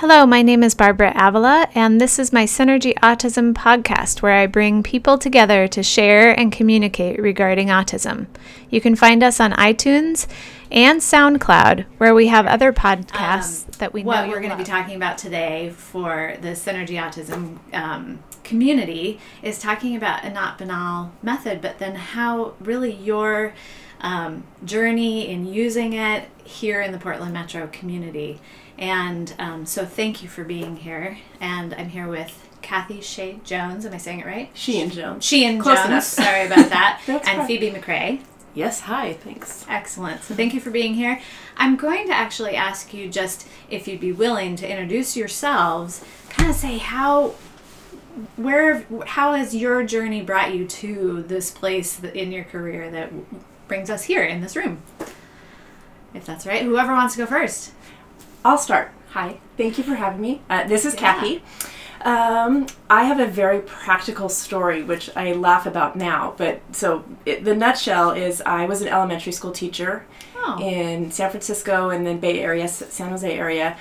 Hello, my name is Barbara Avila, and this is my Synergy Autism podcast where I bring people together to share and communicate regarding autism. You can find us on iTunes and SoundCloud, where we have other podcasts um, that we what we're going to be talking about today for the Synergy Autism um, community is talking about Anat Baniel method, but then how really your um, journey in using it here in the Portland Metro community and um, so thank you for being here. And I'm here with Kathy Shea Jones. Am I saying it right? Sheehan Jones. Sheehan Close Jones. Enough. Sorry about that. and fine. Phoebe MacRae. Yes, hi, thanks. Excellent. So thank you for being here. I'm going to actually ask you just if you'd be willing to introduce yourselves, kind of say how where how has your journey brought you to this place in your career that brings us here in this room? If that's right. Whoever wants to go first. I'll start. Hi, thank you for having me. Uh, this is yeah. Kathy. Um, I have a very practical story, which I laugh about now. But so it, the nutshell is, I was an elementary school teacher oh. in San Francisco and then Bay Area, San Jose area,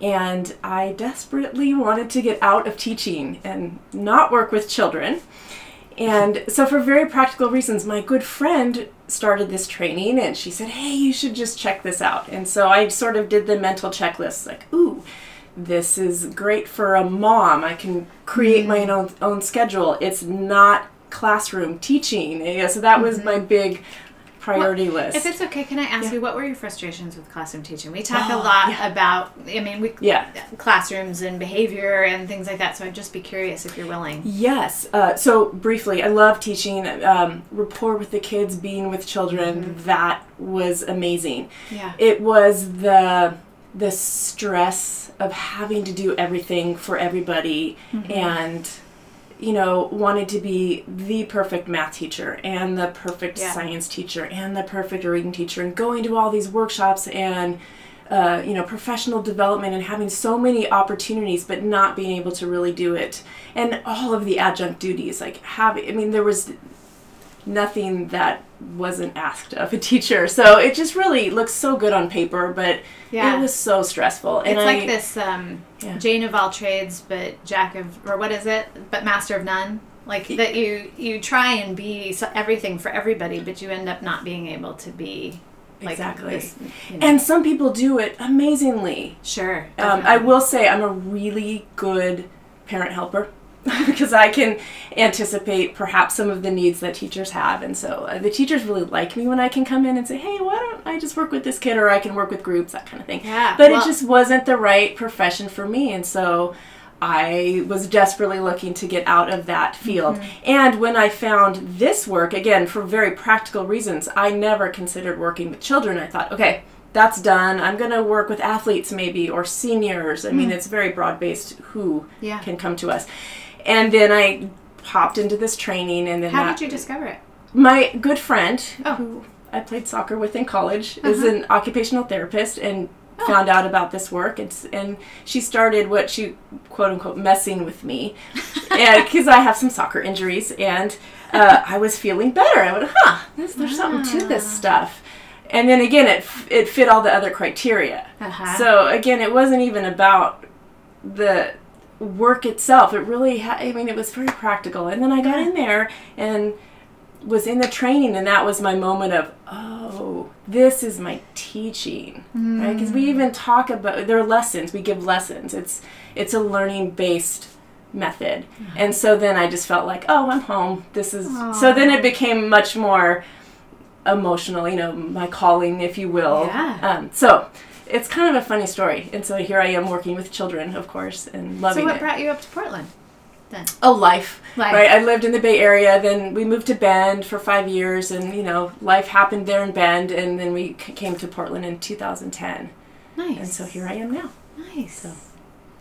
and I desperately wanted to get out of teaching and not work with children. And so, for very practical reasons, my good friend started this training and she said, Hey, you should just check this out. And so I sort of did the mental checklist like, Ooh, this is great for a mom. I can create mm-hmm. my own, own schedule. It's not classroom teaching. Yeah, so that was mm-hmm. my big priority well, list. If it's okay, can I ask yeah. you what were your frustrations with classroom teaching? We talk oh, a lot yeah. about, I mean, we yeah classrooms and behavior and things like that. So I'd just be curious if you're willing. Yes. Uh, so briefly, I love teaching. Um, rapport with the kids, being with children. Mm-hmm. That was amazing. Yeah. It was the the stress of having to do everything for everybody mm-hmm. and you know, wanted to be the perfect math teacher and the perfect yeah. science teacher and the perfect reading teacher and going to all these workshops and uh, you know professional development and having so many opportunities but not being able to really do it and all of the adjunct duties like having i mean there was nothing that wasn't asked of a teacher. So it just really looks so good on paper, but yeah. it was so stressful. And it's I, like this um, yeah. Jane of all trades, but Jack of, or what is it? But master of none. Like that you you try and be everything for everybody, but you end up not being able to be like exactly. This, you know. And some people do it amazingly. Sure. Um, I will say I'm a really good parent helper. because I can anticipate perhaps some of the needs that teachers have. And so uh, the teachers really like me when I can come in and say, hey, why don't I just work with this kid or I can work with groups, that kind of thing. Yeah, but well, it just wasn't the right profession for me. And so I was desperately looking to get out of that field. Mm-hmm. And when I found this work, again, for very practical reasons, I never considered working with children. I thought, okay, that's done. I'm going to work with athletes maybe or seniors. I mm mean, it's very broad based who yeah. can come to us and then I popped into this training, and then how that, did you discover it? My good friend, oh. who I played soccer with in college, uh-huh. is an occupational therapist, and oh. found out about this work and, and she started what she quote unquote messing with me because I have some soccer injuries and uh, I was feeling better. I went, huh, there's, there's something to this ah. stuff. And then again, it, it fit all the other criteria. Uh-huh. So again, it wasn't even about the work itself. It really, ha- I mean, it was very practical. And then I got in there and was in the training, and that was my moment of, oh, this is my teaching, mm. right? Because we even talk about there are lessons. We give lessons. It's it's a learning based method, mm. and so then I just felt like, oh, I'm home. This is Aww. so. Then it became much more emotional, you know, my calling, if you will. Yeah. Um, so it's kind of a funny story. And so here I am working with children, of course, and loving it. So what it. brought you up to Portland? Then? Oh, life. life. Right. I lived in the Bay Area. Then we moved to Bend for five years, and you know, life happened there in Bend, and then we c- came to Portland in 2010. Nice. And so here I am now. Nice. So.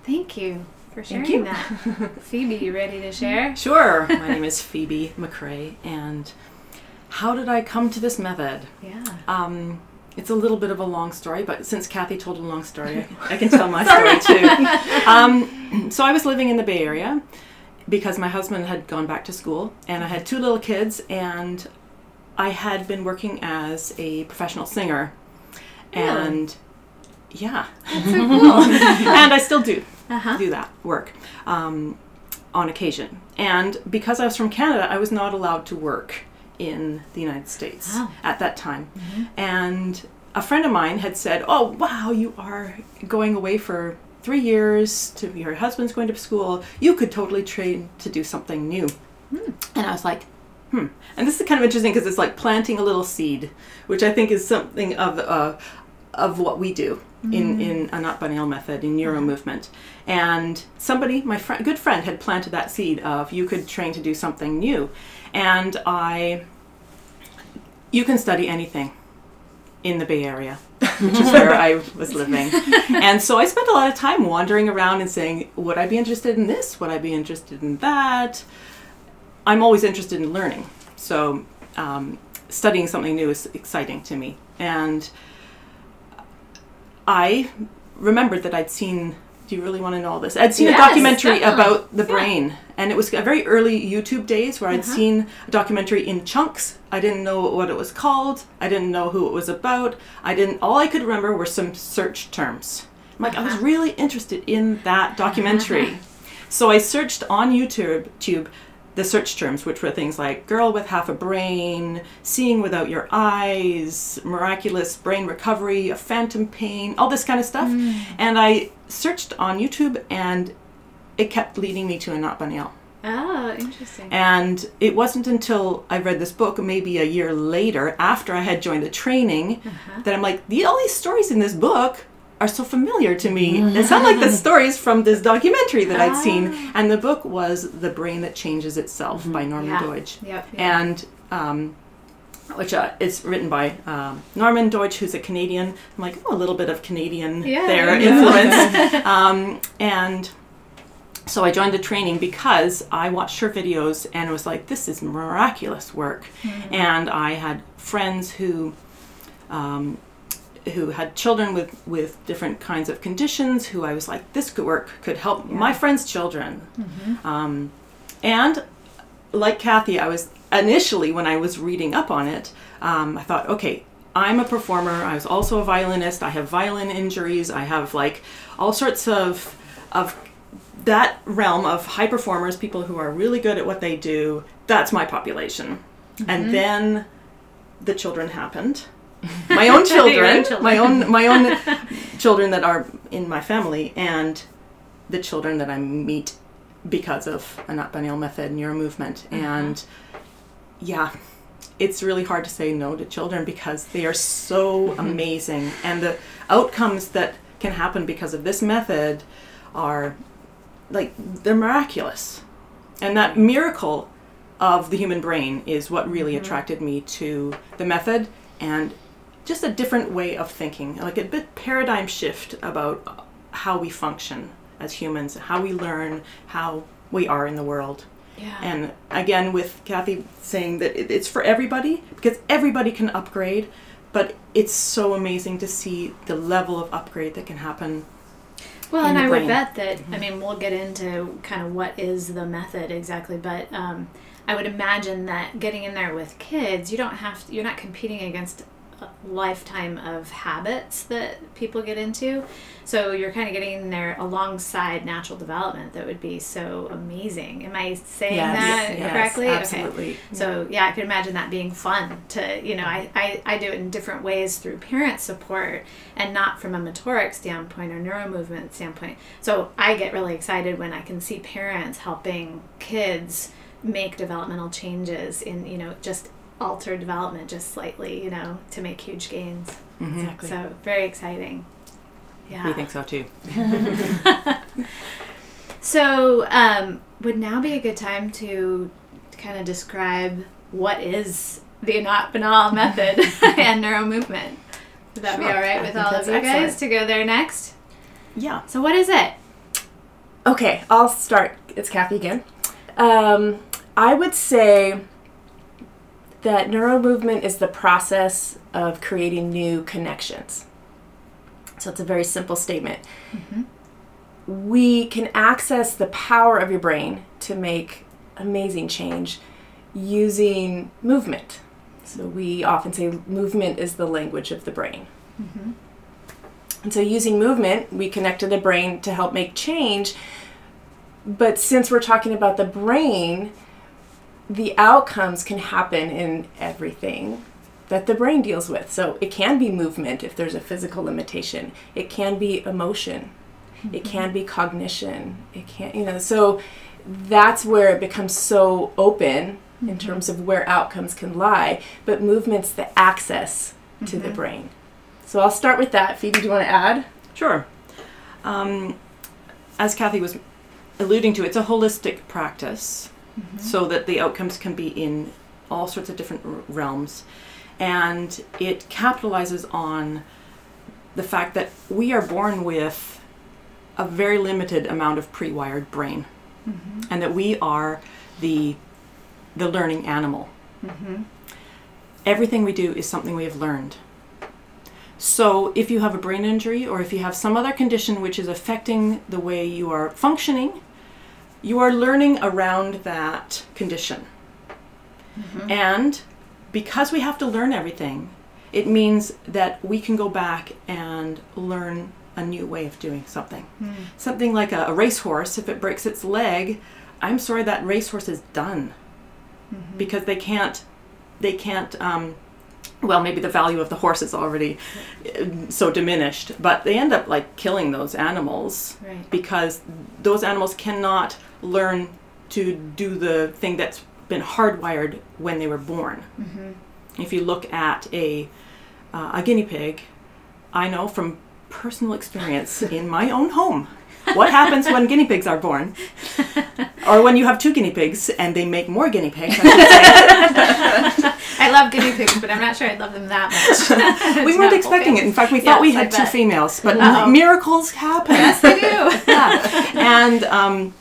Thank you for sharing you. that. Phoebe, you ready to share? Sure. My name is Phoebe MacRae, and how did I come to this method? Yeah. Um, it's a little bit of a long story, but since Kathy told a long story, I can tell my story too. Um, so I was living in the Bay Area because my husband had gone back to school, and I had two little kids, and I had been working as a professional singer, and yeah, so cool. and I still do uh-huh. do that work um, on occasion. And because I was from Canada, I was not allowed to work in the United States Wow. at that time. And a friend of mine had said, "Oh, wow, you are going away for three years. To your husband's going to school. You could totally train to do something new." And I was like, "Hmm." And this is kind of interesting because it's like planting a little seed, which I think is something of uh, of what we do in in Anat Baniel method in NeuroMovement. And somebody, my friend, good friend, had planted that seed of you could train to do something new, and I. You can study anything in the Bay Area, which is where I was living. And so I spent a lot of time wandering around and saying, would I be interested in this? Would I be interested in that? I'm always interested in learning. So um, studying something new is exciting to me. And I remembered that I'd seen. Do you really want to know all this? I'd seen Yes, a documentary definitely. about the brain, and it was a very early YouTube days where I'd Uh-huh. seen a documentary in chunks. I didn't know what it was called. I didn't know who it was about. I didn't. All I could remember were some search terms. I'm like, I was Uh-huh. really interested in that documentary, so I searched on YouTube. Tube, the search terms, which were things like girl with half a brain, seeing without your eyes, miraculous brain recovery, a phantom pain, all this kind of stuff. And I searched on YouTube and it kept leading me to Anat Baniel. Oh, interesting. And it wasn't until I read this book, maybe a year later, after I had joined the training, Uh-huh. that I'm like, the, all these stories in this book are so familiar to me. It sound like the stories from this documentary that I'd seen. And the book was The Brain That Changes Itself by Norman Yeah. Doidge. Yep. yep. And um, which uh, it's written by um, Norman Doidge, who's a Canadian. I'm like, oh, a little bit of Canadian Yeah, there there influence. um, and so I joined the training because I watched her videos and was like, this is miraculous work. Mm-hmm. And I had friends who. Um, who had children with, with different kinds of conditions who I was like, this could work, could help my friends' children. Mm-hmm. Um, and like Kathy, I was initially, when I was reading up on it, um, I thought, okay, I'm a performer. I was also a violinist. I have violin injuries. I have like all sorts of, of that realm of high performers, people who are really good at what they do. That's my population. And then the children happened. My own children, children. my own my own children that are in my family, and the children that I meet because of Anat Baniel method NeuroMovement. Mm-hmm. And yeah, it's really hard to say no to children because they are so mm-hmm. amazing, and the outcomes that can happen because of this method are like they're miraculous, and that mm-hmm. miracle of the human brain is what really attracted me to the method and just a different way of thinking, like a bit paradigm shift about how we function as humans, how we learn, how we are in the world. yeah. And again, with Kathy saying that it's for everybody because everybody can upgrade, but it's so amazing to see the level of upgrade that can happen. Well, and I brain. would bet that, I mean, we'll get into kind of what is the method exactly, but um, I would imagine that getting in there with kids, you don't have, you're not competing against lifetime of habits that people get into. So you're kind of getting in there alongside natural development that would be so amazing. Am I saying that yes, correctly? Okay. absolutely. So yeah, I could imagine that being fun to you know I, I, I do it in different ways through parent support and not from a motoric standpoint or neuromovement standpoint. So I get really excited when I can see parents helping kids make developmental changes in you know just alter development just slightly you know to make huge gains. Exactly. So very exciting. Yeah. We think so too. So, um, would now be a good time to kind of describe what is the Anat Baniel method and NeuroMovement? Would that be all right I with all of that's you guys to go there next? Yeah. So, what is it? Okay, I'll start. It's Kathy again. Um, I would say that neuromovement is the process of creating new connections. So it's a very simple statement. Mm-hmm. We can access the power of your brain to make amazing change using movement. So we often say movement is the language of the brain. Mm-hmm. And so, using movement, we connect to the brain to help make change. But since we're talking about the brain, the outcomes can happen in everything that the brain deals with. So, it can be movement if there's a physical limitation, it can be emotion, it mm-hmm. can be cognition, it can, you know, so that's where it becomes so open in mm-hmm. terms of where outcomes can lie, but movement's the access to the mm-hmm. brain. So I'll start with that. Phoebe, do you want to add? Sure. Um, as Kathy was alluding to, it's a holistic practice Mm-hmm. so that the outcomes can be in all sorts of different r- realms. And it capitalizes on the fact that we are born with a very limited amount of pre wired brain mm-hmm. and that we are the, the learning animal. Mm-hmm. Everything we do is something we have learned. So, if you have a brain injury or if you have some other condition which is affecting the way you are functioning, you are learning around that condition. And because we have to learn everything, it means that we can go back and learn a new way of doing something. Something like a, a racehorse, if it breaks its leg, I'm sorry that racehorse is done because they can't, they can't. Um, well, maybe the value of the horse is already uh, so diminished, but they end up like killing those animals Right. because those animals cannot learn to do the thing that's been hardwired when they were born. If you look at a uh, a guinea pig, I know from personal experience in my own home what happens when guinea pigs are born, or when you have two guinea pigs and they make more guinea pigs. I. I love guinea pigs, but I'm not sure I'd love them that much. we weren't expecting it. In fact, we thought we Yes, I had two females, but Uh-oh. miracles happen. Yes, they do. yeah. And um,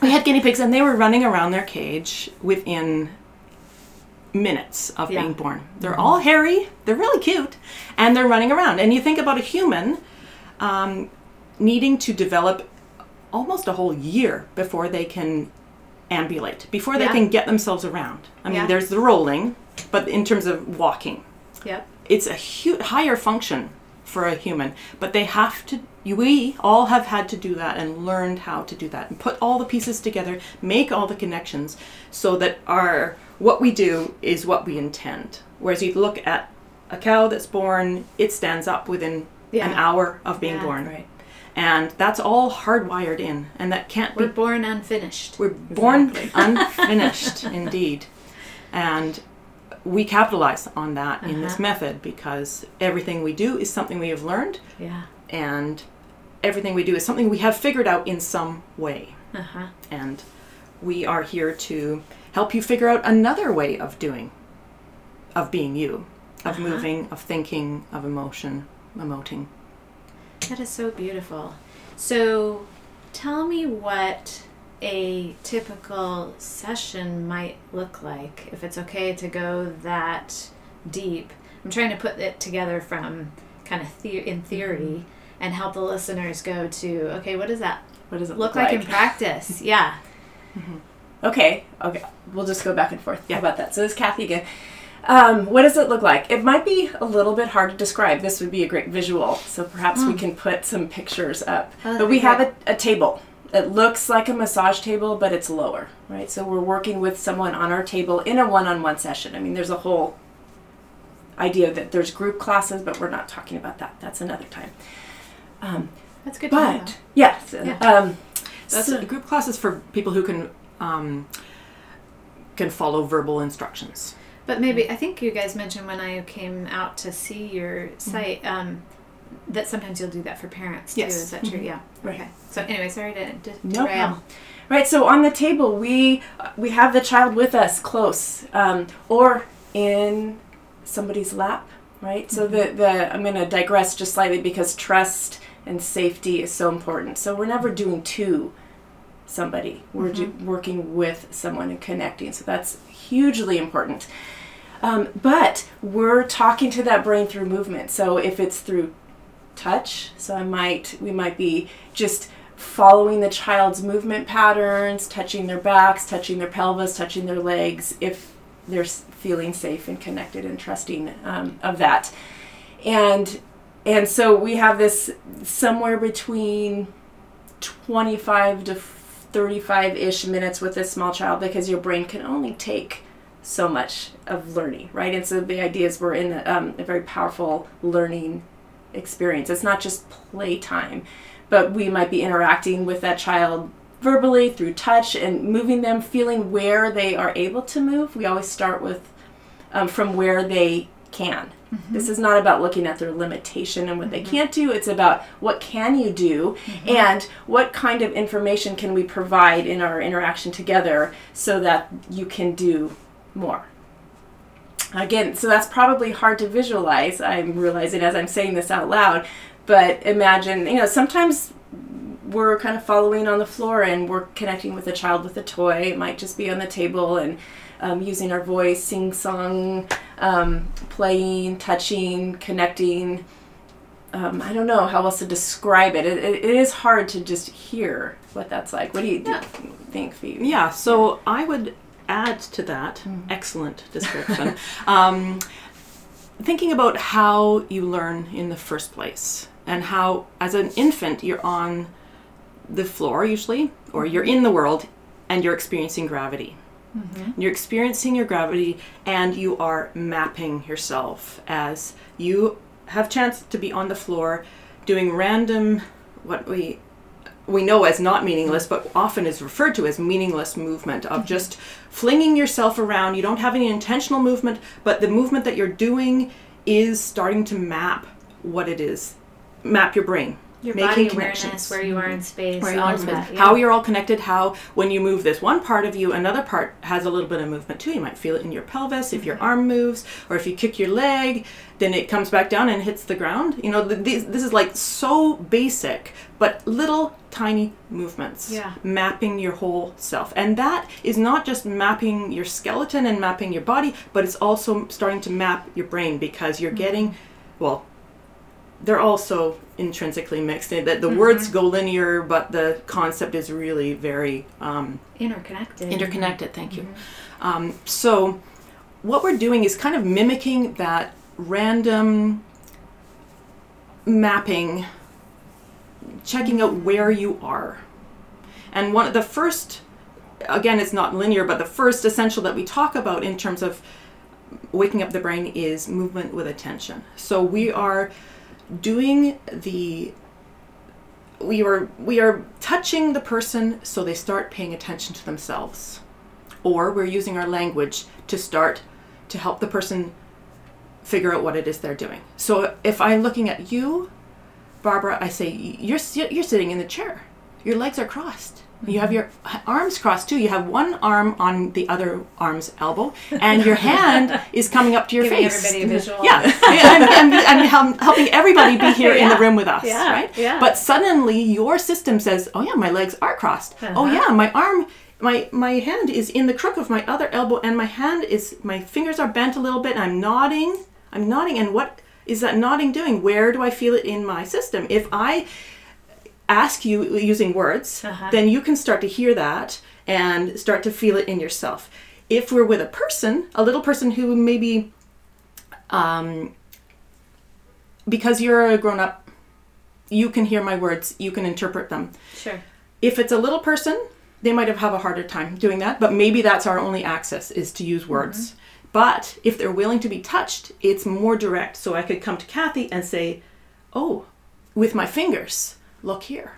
we had guinea pigs, and they were running around their cage within minutes of Yeah. being born. They're all hairy, they're really cute, and they're running around. And you think about a human um, needing to develop almost a whole year before they can ambulate, before they Yeah. can get themselves around. I mean, Yeah. there's the rolling, but in terms of walking, Yep. it's a hu- higher function for a human but they have to we all have had to do that and learned how to do that and put all the pieces together make all the connections so that our what we do is what we intend whereas you look at a cow that's born it stands up within an hour of being Yeah. born Right. and that's all hardwired in and that can't We're be born unfinished. we're born unfinished indeed and we capitalize on that in this Uh-huh. method because everything we do is something we have learned Yeah. And everything we do is something we have figured out in some way Uh huh. and we are here to help you figure out another way of doing of being you of Uh-huh. moving of thinking of emotion emoting That is so beautiful. So, tell me what a typical session might look like, if it's okay to go that deep. I'm trying to put it together from kind of the- in theory and help the listeners go to, okay, what does that What does it look like in practice? Yeah. Okay, okay. We'll just go back and forth. Yeah. About that? So this is Kathy again. Um, what does it look like? It might be a little bit hard to describe. This would be a great visual, so perhaps we can put some pictures up. Oh, but we have a, a table. It looks like a massage table, but it's lower, right? So we're working with someone on our table in a one-on-one session. I mean, there's a whole idea that there's group classes, but we're not talking about that. That's another time. Um, That's good to know. but yes, Yeah. um, that's so- group classes for people who can um, can follow verbal instructions But maybe I think you guys mentioned when I came out to see your site um, that sometimes you'll do that for parents too. Yes. Is that true? Yeah. Right. Okay. So anyway, sorry to, to No derail. problem. Right. So on the table, we we have the child with us, close, um, or in somebody's lap. Right. So the the I'm going to digress just slightly because trust and safety is so important. So we're never doing to somebody. We're ju- working with someone and connecting. So that's hugely important. Um, but we're talking to that brain through movement. So if it's through touch, so I might we might be just following the child's movement patterns, touching their backs, touching their pelvis, touching their legs, if they're feeling safe and connected and trusting um, of that. And and so we have this somewhere between 25 to 35 ish minutes with this small child because your brain can only take so much of learning, right? And so the idea is we're in a, um, a very powerful learning experience. It's not just playtime, but we might be interacting with that child verbally through touch and moving them, feeling where they are able to move. We always start with um, from where they can. Mm-hmm. This is not about looking at their limitation and what mm-hmm. they can't do. It's about what can you do mm-hmm. and what kind of information can we provide in our interaction together so that you can do more. Again, so that's probably hard to visualize. I'm realizing as I'm saying this out loud, but imagine, you know, sometimes we're kind of following on the floor and we're connecting with a child with a toy. It might just be on the table and um, using our voice, sing song, um, playing, touching, connecting. Um, I don't know how else to describe it. It, it. it is hard to just hear what that's like. What do you, yeah. think, Phoebe? Yeah, so I would add to that, mm. excellent description, um, thinking about how you learn in the first place and how, as an infant, you're on the floor usually, or you're in the world and you're experiencing gravity. Mm-hmm. You're experiencing your gravity and you are mapping yourself as you have chance to be on the floor doing random what we we know as not meaningless, but often is referred to as meaningless movement of mm-hmm. just flinging yourself around. You don't have any intentional movement, but the movement that you're doing is starting to map what it is, map your brain. Your making body awareness, where you are in space, where you are in space. yeah. how you're all connected. How when you move this one part of you, another part has a little bit of movement too. You might feel it in your pelvis if your mm-hmm. arm moves, or if you kick your leg, then it comes back down and hits the ground. You know, this is like so basic, but little tiny movements. Yeah. Mapping your whole self, and that is not just mapping your skeleton and mapping your body, but it's also starting to map your brain because you're mm-hmm. getting, well, they're also intrinsically mixed. in That the mm-hmm. words go linear, but the concept is really very um, interconnected. Interconnected. Thank you. Mm-hmm. Um, so, what we're doing is kind of mimicking that random mapping, checking out where you are, and one of the first. Again, it's not linear, but the first essential that we talk about in terms of waking up the brain is movement with attention. So we are doing the we are we are touching the person so they start paying attention to themselves. Or we're using our language to start to help the person figure out what it is they're doing. So if i'm looking at you barbara i say you're you're sitting in the chair. Your legs are crossed you have your arms crossed too. You have one arm on the other arm's elbow, and your hand is coming up to your Giving face. Everybody a visual. Yeah, I'm, I'm, I'm, helping everybody be here yeah. in the room with us, yeah. right? Yeah. But suddenly your system says, "Oh yeah, my legs are crossed. Oh, uh-huh. Oh yeah, my arm." My, my hand is in the crook of my other elbow and my hand is my fingers are bent a little bit and I'm nodding I'm nodding and what is that nodding doing where do I feel it in my system if I ask you using words, uh-huh. then you can start to hear that and start to feel it in yourself. If we're with a person, a little person who maybe, um, because you're a grown up, you can hear my words, you can interpret them. Sure. If it's a little person, they might have, have a harder time doing that, but maybe that's our only access is to use words. Mm-hmm. But if they're willing to be touched, it's more direct. So I could come to Kathy and say, Oh, with my fingers, look here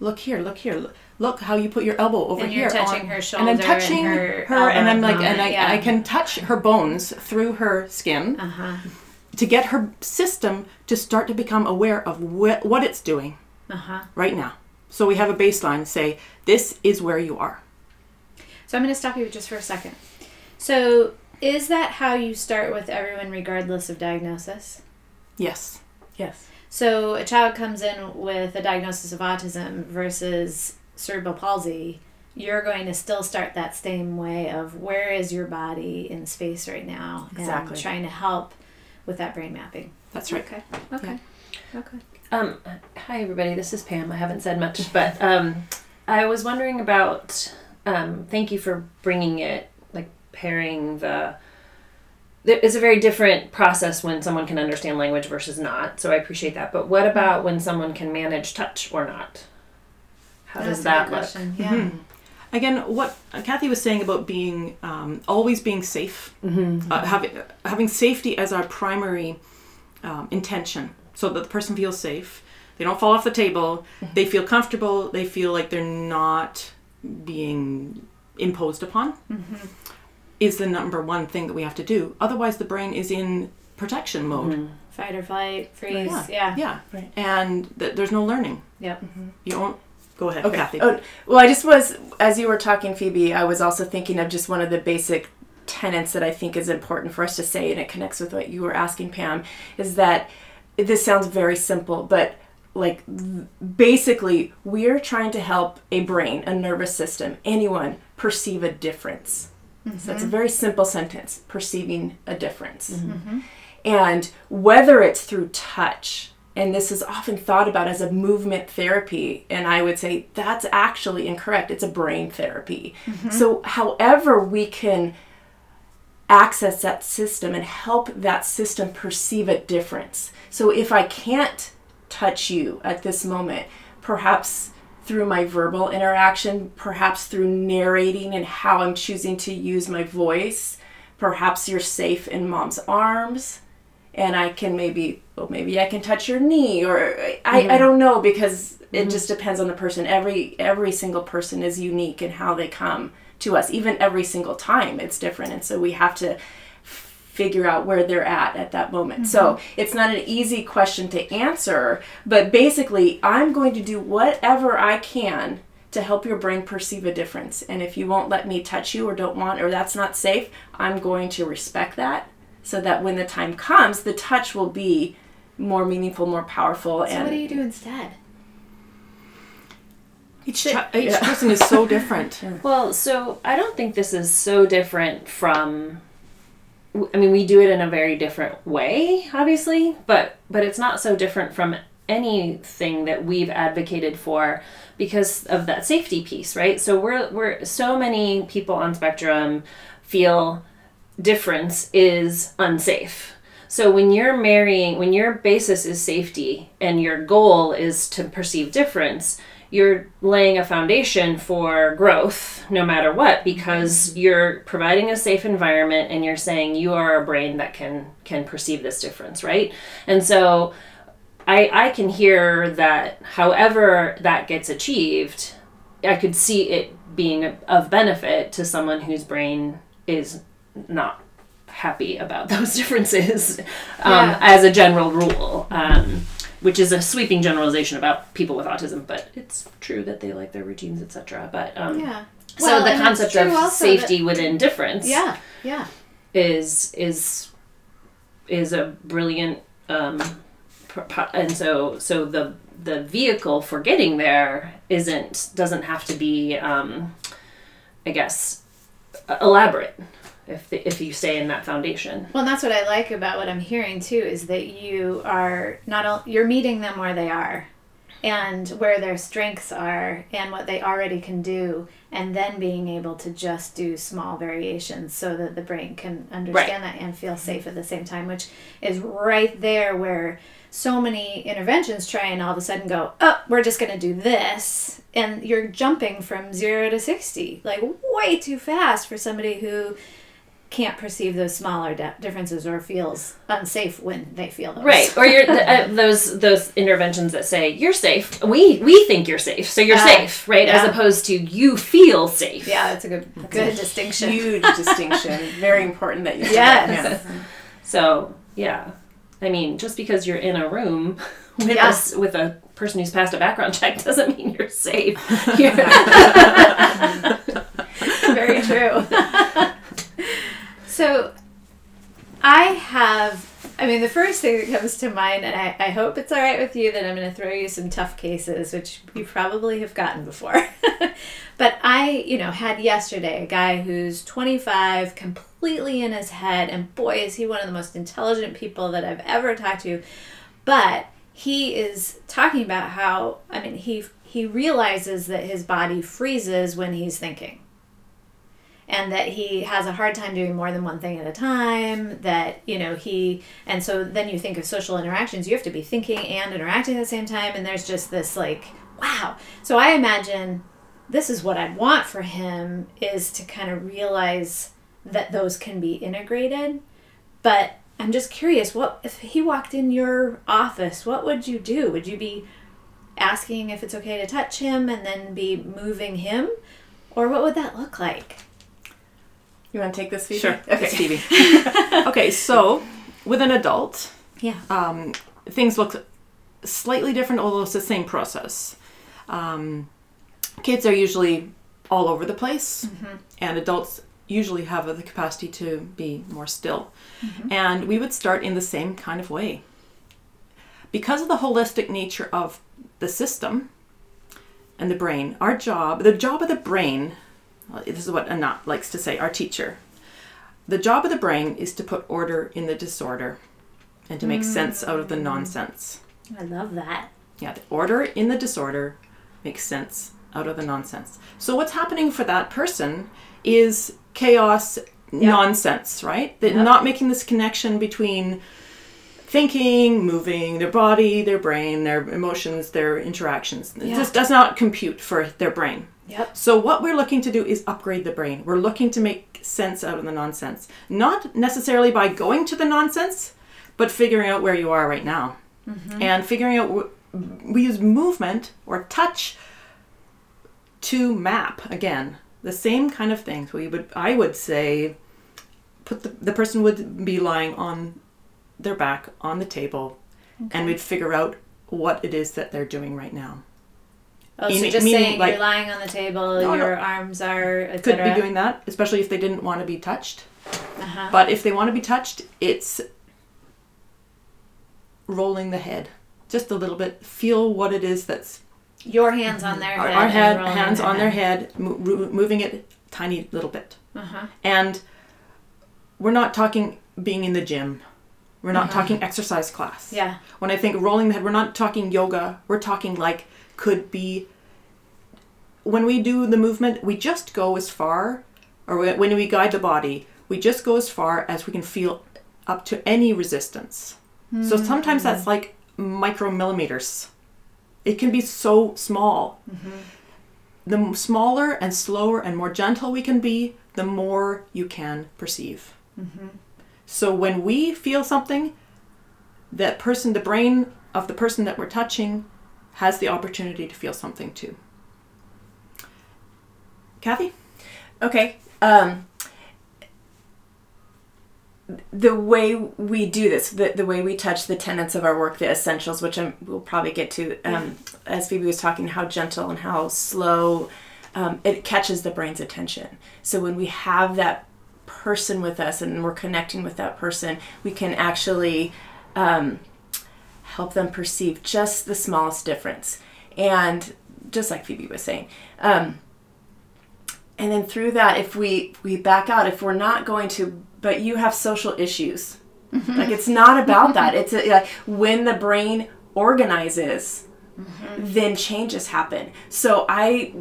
look here look here look, look how you put your elbow over here. and here touching on, her shoulder and I'm touching and her, her and I'm like and I, yeah. I can touch her bones through her skin uh-huh. to get her system to start to become aware of wh- what it's doing uh-huh. right now so we have a baseline say this is where you are so I'm going to stop you just for a second so is that how you start with everyone regardless of diagnosis yes yes so a child comes in with a diagnosis of autism versus cerebral palsy, you're going to still start that same way of where is your body in space right now exactly. and trying to help with that brain mapping. That's right. Okay. Okay. Yeah. Okay. Um, hi everybody. This is Pam. I haven't said much, but um, I was wondering about. Um, thank you for bringing it, like pairing the it's a very different process when someone can understand language versus not. So I appreciate that. But what about when someone can manage touch or not? How That's does a that good look? question. Yeah. Mhm. Again, what Kathy was saying about being um, always being safe, Mm-hmm. uh, having having safety as our primary um, intention, so that the person feels safe. They don't fall off the table. They feel comfortable. They feel like they're not being imposed upon. Is the number one thing that we have to do. Otherwise, the brain is in protection mode. Mm-hmm. Fight or flight, freeze. Yeah. Yeah. Yeah, Right. and th- there's no learning. Yep. Mm-hmm. You don't. Go ahead, Okay. Kathy. Oh, well, I just was, as you were talking, Phoebe, I was also thinking of just one of the basic tenets that I think is important for us to say, and it connects with what you were asking, Pam, is that this sounds very simple, but like basically, we're trying to help a brain, a nervous system, anyone perceive a difference. So it's a mm-hmm. very simple sentence perceiving a difference. Mm-hmm. Mm-hmm. And whether it's through touch, and this is often thought about as a movement therapy, and I would say that's actually incorrect. It's a brain therapy. So, however, we can access that system and help that system perceive a difference. So, if I can't touch you at this moment, perhaps through my verbal interaction, perhaps through narrating and how I'm choosing to use my voice, perhaps you're safe in mom's arms and I can maybe, well, maybe I can touch your knee, or I, I mm-hmm. don't know because it mm-hmm. just depends on the person. Every every single person is unique in how they come to us. Even every single time, it's different, and so we have to figure out where they're at at that moment. So mm-hmm. it's not an easy question to answer, but basically, I'm going to do whatever I can to help your brain perceive a difference. And if you won't let me touch you or don't want or that's not safe, I'm going to respect that so that when the time comes, the touch will be more meaningful, more powerful So and what do you do instead? Each, chi- each person is so different. Well, so I don't think this is so different from. I mean, we do it in a very different way, obviously, but but it's not so different from anything that we've advocated for because of that safety piece, right? So we're we're so many people on spectrum feel difference is unsafe. So when you're marrying, when your basis is safety and your goal is to perceive difference, you're laying a foundation for growth no matter what because you're providing a safe environment and you're saying you are a brain that can can perceive this difference, right? And so I I can hear that however that gets achieved, I could see it being of benefit to someone whose brain is not happy about those differences um, Yeah. as a general rule um, which is a sweeping generalization about people with autism but it's true that they like their routines etc but um, Yeah. so Well, the concept of safety within difference Yeah. Yeah. is is is a brilliant um and so so the the vehicle for getting there isn't doesn't have to be um i guess elaborate if the, if you stay in that foundation. Well, that's what I like about what I'm hearing too is that you are not o- you're meeting them where they are and where their strengths are and what they already can do and then being able to just do small variations so that the brain can understand that and feel safe at the same time which is right there where so many interventions try and all of a sudden go oh we're just going to do this and you're jumping from 0 to 60 like way too fast for somebody who can't perceive those smaller di- differences or feels unsafe when they feel those. right or you're uh, those those interventions that say you're safe we we think you're safe so you're Ah, safe right as opposed to you feel safe Yeah, that's a good good distinction. huge distinction. Very important that you said Yes. that, Pam. So yeah, I mean, just because you're in a room with Yeah. us with a person who's passed a background check doesn't mean you're safe. You're- Very true. So I have I mean the first thing that comes to mind and I, I hope it's all right with you that I'm gonna throw you some tough cases, which you probably have gotten before. but I, you know, had yesterday a guy who's 25, completely in his head, and boy is he one of the most intelligent people that I've ever talked to. But he is talking about how I mean he he realizes that his body freezes when he's thinking. And that he has a hard time doing more than one thing at a time that you know he and so then you think of social interactions you have to be thinking and interacting at the same time and there's just this like wow. So i imagine this is what i'd want for him is to kind of realize that those can be integrated. But i'm just curious what if he walked in your office what would you do? Would you be asking if it's okay to touch him and then be moving him? Or what would that look like You want to take this, Phoebe? Sure. Okay. It's Phoebe. okay, so with an adult, yeah um, things look slightly different, although it's the same process. Um, kids are usually all over the place, and adults usually have the capacity to be more still. And we would start in the same kind of way. Because of the holistic nature of the system and the brain, our job, the job of the brain, this is what Anat likes to say, our teacher. The job of the brain is to put order in the disorder and to make mm. sense out of the nonsense. i love that Yeah, the order in the disorder makes sense out of the nonsense. So what's happening for that person is chaos, nonsense, right? They're not making this connection between thinking, moving, their body, their brain, their emotions, their interactions. Yeah. just does not compute for their brain. yep So what we're looking to do is upgrade the brain. We're looking to make sense out of the nonsense. Not necessarily by going to the nonsense, but figuring out where you are right now. Mm-hmm. And figuring out wh- we use movement or touch to map again the same kind of things. We would I would say put the, the person would be lying on their back on the table and we'd figure out what it is that they're doing right now. oh, so just meaning, saying like- you're lying on the table No, your no. arms are Could etc. be doing that, especially if they didn't want to be touched. uh-huh. But if they want to be touched, it's rolling the head just a little bit. Feel what it is that's your hands on their head our head, hands on their head, mo- moving it tiny little bit. uh-huh And we're not talking being in the gym. We're not mm-hmm. talking exercise class. yeah When I think rolling the head, we're not talking yoga. We're talking like could be. When we do the movement, we just go as far, or when when we guide the body, we just go as far as we can feel up to any resistance. So mm-hmm. sometimes that's like micromillimeters. It can be so small. Mm-hmm. The smaller and slower and more gentle we can be, the more you can perceive. So when we feel something, that person, the brain of the person that we're touching, has the opportunity to feel something too. Kathy? Okay. Um, the way we do this, the, the way we touch the tenets of our work, the essentials, which I'm, we'll probably get to um, as Phoebe was talking, how gentle and how slow um, it catches the brain's attention. So when we have that person with us and we're connecting with that person, we can actually um, help them perceive just the smallest difference. And just like Phoebe was saying, um, and then through that if we we back out if we're not going to but you have social issues. Like it's not about that. It's a, like when the brain organizes then changes happen. So i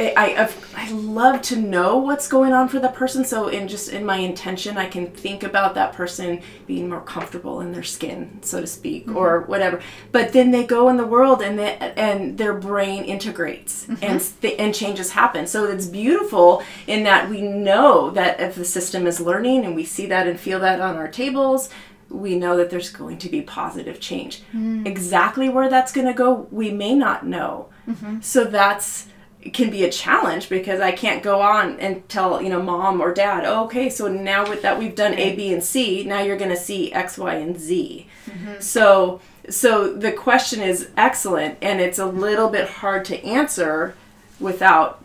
I, I've, I love to know what's going on for the person. So in just in my intention, I can think about that person being more comfortable in their skin, so to speak, mm-hmm. or whatever. But then they go in the world and they, and their brain integrates mm-hmm. and th- and changes happen. So it's beautiful in that we know that if the system is learning and we see that and feel that on our tables, we know that there's going to be positive change. Mm. Exactly where that's going to go, we may not know. Mm-hmm. So that's can be a challenge because I can't go on and tell you know mom or dad, oh, okay, so now with that we've done A, B, and C, now you're going to see X, Y, and Z. Mm-hmm. So so the question is excellent, and it's a little bit hard to answer without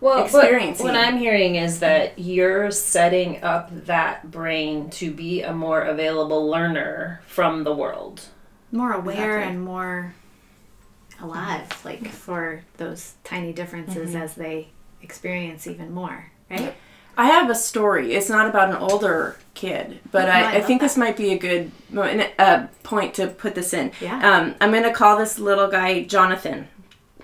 Well, experiencing. What, what I'm hearing is that you're setting up that brain to be a more available learner from the world. more aware Exactly. and more alive like for those tiny differences as they experience even more right I have a story. It's not about an older kid, but Oh, I I, I think that. this might be a good uh, point to put this in. Yeah. Um, I'm going to call this little guy Jonathan.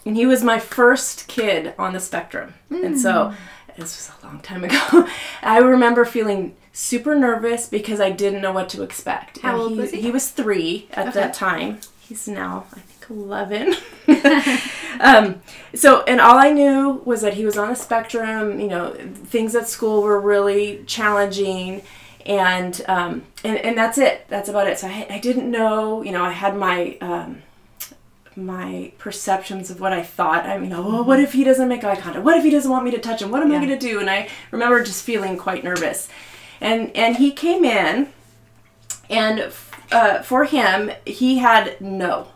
And he was my first kid on the spectrum. And so this was a long time ago. I remember feeling super nervous because I didn't know what to expect. How And old was he? He was three at Okay. that time. He's now, I 11. um, so, and all I knew was that he was on the spectrum. You know, things at school were really challenging. And, um, and and that's it. That's about it. So I, I didn't know. You know, I had my um, my perceptions of what I thought. I mean, oh, what if he doesn't make eye contact? What if he doesn't want me to touch him? What am I going to do? And I remember just feeling quite nervous. And and he came in, and uh, for him, he had no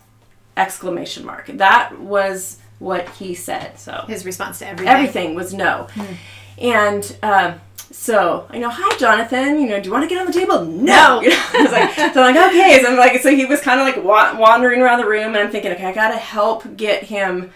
exclamation mark. That was what he said. So His response to everything. everything was no. And um, so I know, hi Jonathan. You know, do you want to get on the table? No. You know, I was like, so I'm like, okay. So I'm like, so he was kind of like wa- wandering around the room, and I'm thinking, okay, I gotta help get him,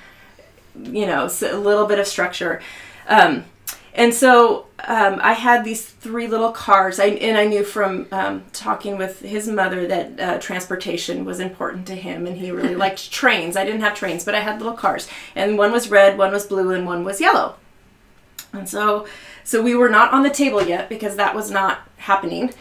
you know, a little bit of structure. Um, and so um, I had these three little cars, I, and I knew from um, talking with his mother that uh, transportation was important to him, and he really liked trains. I didn't have trains, but I had little cars, and one was red, one was blue, and one was yellow. And so, so we were not on the table yet because that was not happening.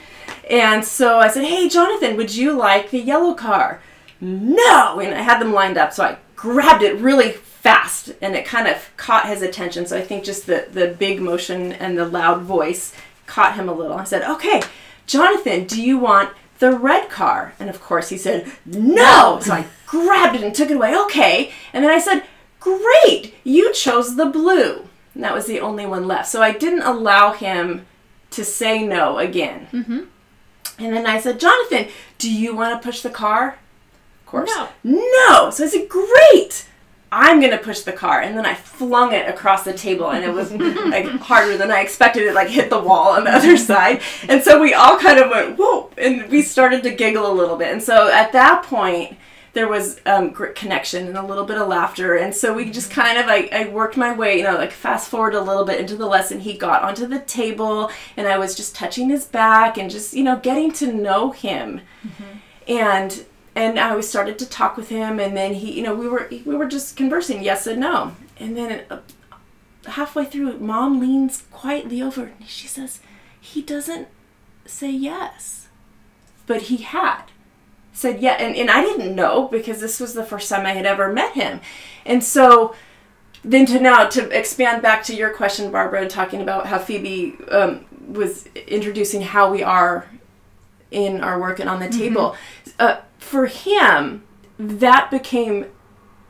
And so I said, "Hey, Jonathan, would you like the yellow car?" No, and I had them lined up, so I grabbed it really fast, and it kind of caught his attention. So I think just the the big motion and the loud voice caught him a little. I said, "Okay, Jonathan, do you want the red car?" And of course, he said, "No." So I grabbed it and took it away. Okay, and then I said, "Great, you chose the blue." And that was the only one left. So I didn't allow him to say no again. Mm-hmm. And then I said, Jonathan, do you want to push the car? Of course. No. No. So I said, great. I'm going to push the car. And then I flung it across the table and it was like harder than I expected. It like hit the wall on the other side. And so we all kind of went, whoa. And we started to giggle a little bit. And so at that point, there was um, connection and a little bit of laughter. And so we just kind of, I, I worked my way, you know, like fast forward a little bit into the lesson. He got onto the table and I was just touching his back and just, you know, getting to know him. And, and I started to talk with him and then he, you know, we were, we were just conversing yes and no. And then uh, halfway through, mom leans quietly over and she says, he doesn't say yes, but he had said yeah and, and i didn't know because this was the first time i had ever met him. And so then to now to expand back to your question barbara and talking about how phoebe um, was introducing how we are in our work and on the table uh, for him that became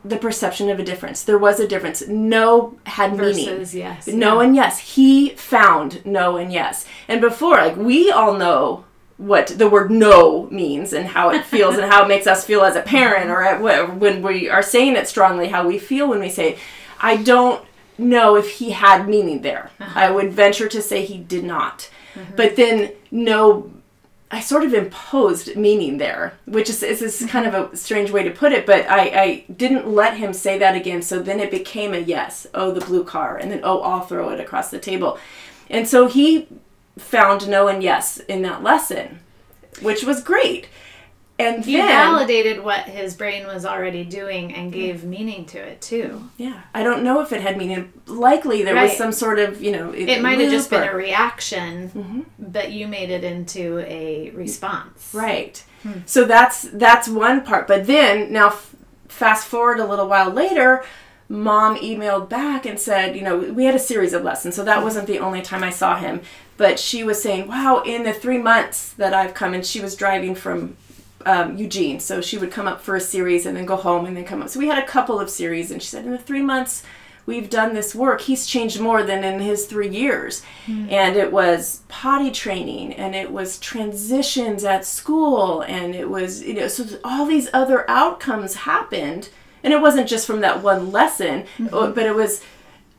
the perception of a difference there was a difference no had meaning Versus yes. no and yes. He found no and yes. And before, like we all know what the word no means and how it feels and how it makes us feel as a parent or at, wh- when we are saying it strongly, how we feel when we say. I don't know if he had meaning there. Uh-huh. I would venture to say he did not. Mm-hmm. But then no I sort of imposed meaning there, which is, is, is kind of a strange way to put it, but I, I didn't let him say that again, so then it became a yes. Oh, the blue car, and then oh, I'll throw it across the table. And so he found no and yes in that lesson, which was great. And You then, validated what his brain was already doing and gave meaning to it too. yeah, I don't know if it had meaning. Likely there was some sort of, you know, It might have just loop been a reaction, mm-hmm. but you made it into a response. Right. Hmm. So that's that's one part. But then now, f- fast forward a little while later, mom emailed back and said, you know, we had a series of lessons, so that hmm. wasn't the only time I saw him. But she was saying, wow, in the three months that I've come, and she was driving from um, Eugene, so she would come up for a series and then go home and then come up. So we had a couple of series, and she said, in the three months we've done this work, he's changed more than in his three years. And it was potty training, and it was transitions at school, and it was, you know, so all these other outcomes happened. And it wasn't just from that one lesson, uh, but it was,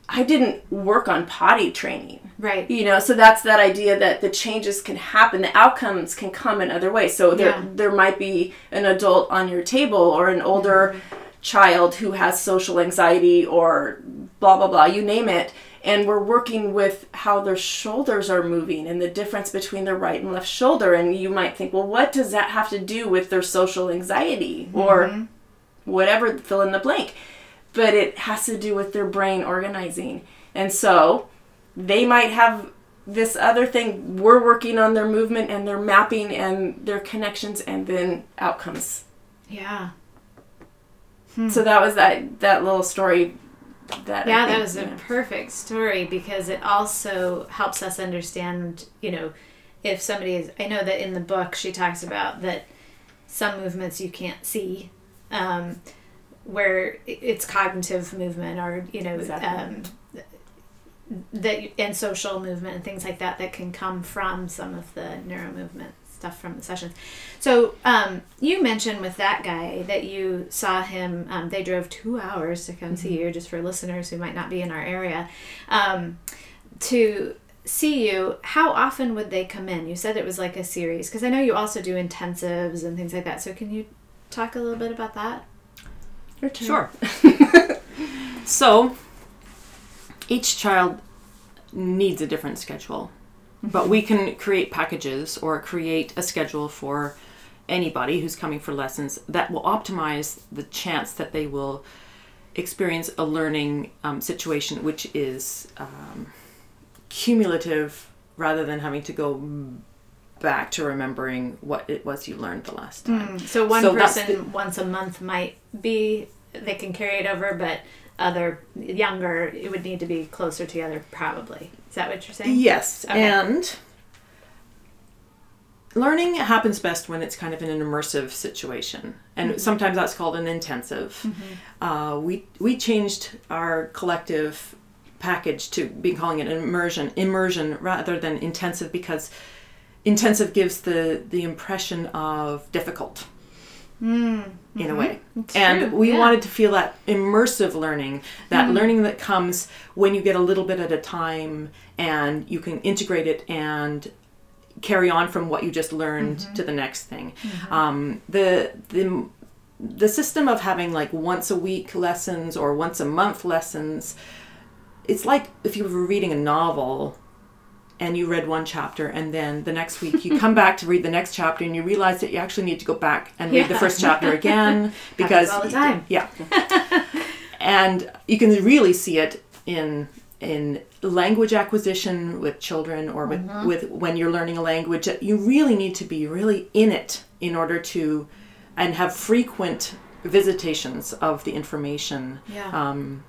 I didn't work on potty training. Right. you know so that's that idea that the changes can happen the outcomes can come in other ways. So there Yeah. there might be an adult on your table or an older mm-hmm. child who has social anxiety or blah blah blah you name it. And we're working with how their shoulders are moving and the difference between their right and left shoulder. And you might think well what does that have to do with their social anxiety or mm-hmm. whatever fill in the blank but it has to do with their brain organizing and so they might have this other thing. We're working on their movement and their mapping and their connections, and then outcomes. Yeah. So that was that that little story. That I Yeah, that was a yeah. perfect story because it also helps us understand, you know, if somebody is. I know that in the book she talks about that some movements you can't see, um, where it's cognitive movement or, you know, Exactly. um, that and social movement and things like that that can come from some of the NeuroMovement stuff from the sessions. So um, you mentioned with that guy that you saw him. Um, they drove two hours to come see you, just for listeners who might not be in our area, um, to see you. How often would they come in? You said it was like a series because I know you also do intensives and things like that. So can you talk a little bit about that? Your turn. Sure. so each child needs a different schedule, but we can create packages or create a schedule for anybody who's coming for lessons that will optimize the chance that they will experience a learning um, situation which is um, cumulative rather than having to go back to remembering what it was you learned the last time. So one So person once a month might be they can carry it over, but other younger it would need to be closer together probably. Is that what you're saying? Yes, Okay. and learning happens best when it's kind of in an immersive situation, and sometimes that's called an intensive. Uh, we we changed our collective package to be calling it an immersion immersion rather than intensive because intensive gives the the impression of difficult Mm-hmm. in a way. And true, we yeah. wanted to feel that immersive learning that mm-hmm. learning that comes when you get a little bit at a time and you can integrate it and carry on from what you just learned mm-hmm. to the next thing. Um, the the the system of having like once a week lessons or once a month lessons it's like if you were reading a novel and you read one chapter and then the next week you come back to read the next chapter and you realize that you actually need to go back and read the first chapter again because all the time. yeah and you can really see it in in language acquisition with children or with, Mm-hmm. with when you're learning a language you really need to be really in it in order to and have frequent visitations of the information Yeah. um,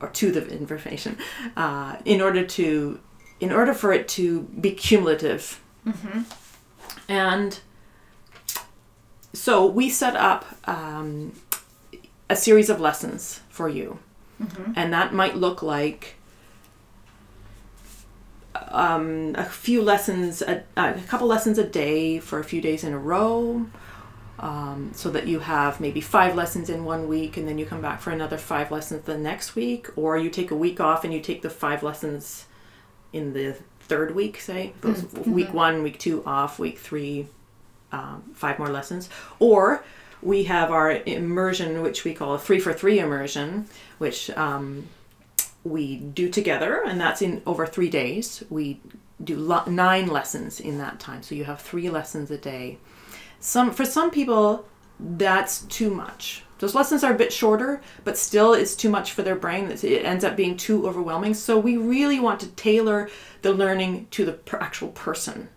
or to the information uh, in order to in order for it to be cumulative. And so we set up um, a series of lessons for you. And that might look like um, a few lessons a, a couple lessons a day for a few days in a row um, so that you have maybe five lessons in one week and then you come back for another five lessons the next week. Or you take a week off and you take the five lessons in the third week say goes week one week two off week three um, five more lessons. Or we have our immersion which we call a three for three immersion which um, we do together and that's in over three days. We do lo- nine lessons in that time. So you have three lessons a day. Some for some people that's too much those lessons are a bit shorter but still it's too much for their brain it ends up being too overwhelming so we really want to tailor the learning to the per- actual person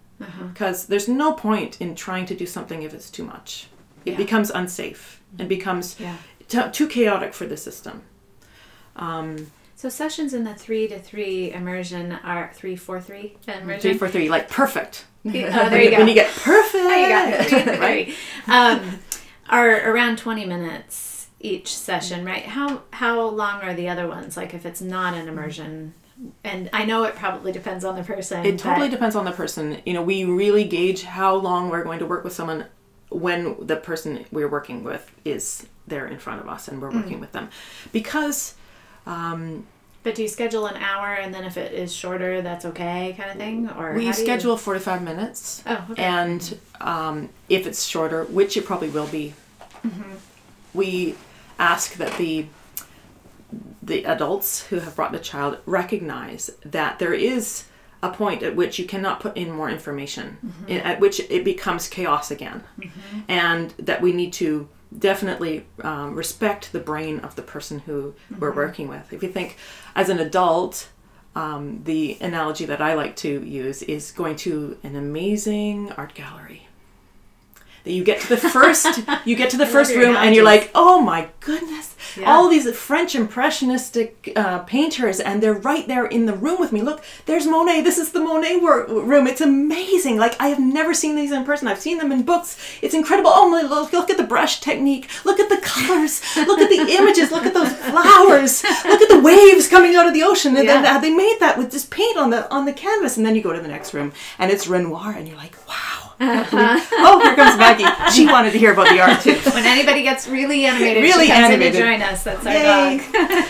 because there's no point in trying to do something if it's too much it Yeah. becomes unsafe and becomes Yeah. t- too chaotic for the system um, So sessions in the three to three immersion are three four three immersion. three for three like perfect Oh, there you go. when you get perfect There you go. Three to right. Um, are around twenty minutes each session, right? How how long are the other ones? Like if it's not an immersion, and I know it probably depends on the person. It totally depends on the person. You know, we really gauge how long we're going to work with someone when the person we're working with is there in front of us and we're Mm. working with them. Because um, But do you schedule an hour, and then if it is shorter, that's okay, kind of thing, or we do you- schedule 45 minutes. Oh, okay. And um, if it's shorter, which it probably will be, Mm-hmm. we ask that the the adults who have brought the child recognize that there is a point at which you cannot put in more information, Mm-hmm. i- at which it becomes chaos again, and that we need to definitely um, respect the brain of the person who we're Mm-hmm. working with. If you think, as an adult, um, the analogy that I like to use is going to an amazing art gallery. That you get to the first, you get to the first room, and you're like, oh my goodness, Yeah. all these French impressionistic uh, painters, and they're right there in the room with me. Look, there's Monet. This is the Monet wor- room. It's amazing. Like I have never seen these in person. I've seen them in books. It's incredible. Oh my, look, look at the brush technique. Look at the colors. Look at the images. Look at those flowers. Look at the waves coming out of the ocean. And Yeah. then, they made that with just paint on the on the canvas. And then you go to the next room, and it's Renoir, and you're like, wow. Oh, here comes Maggie. She wanted to hear about the art too. When anybody gets really animated, Really she comes animated. in to join us. That's our Yay.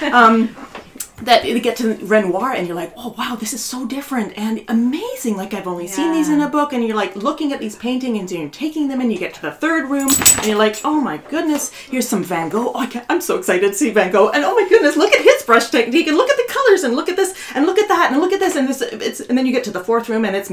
dog. um, that you get to Renoir and you're like, oh wow, this is so different and amazing. Like I've only seen these in a book, and you're like looking at these paintings and you're taking them, and you get to the third room and you're like, oh my goodness, here's some Van Gogh. Oh, I I'm so excited to see Van Gogh, and oh my goodness, look at his brush technique, and look at the colors, and look at this, and look at that, and look at this, and this, it's, and then you get to the fourth room and it's.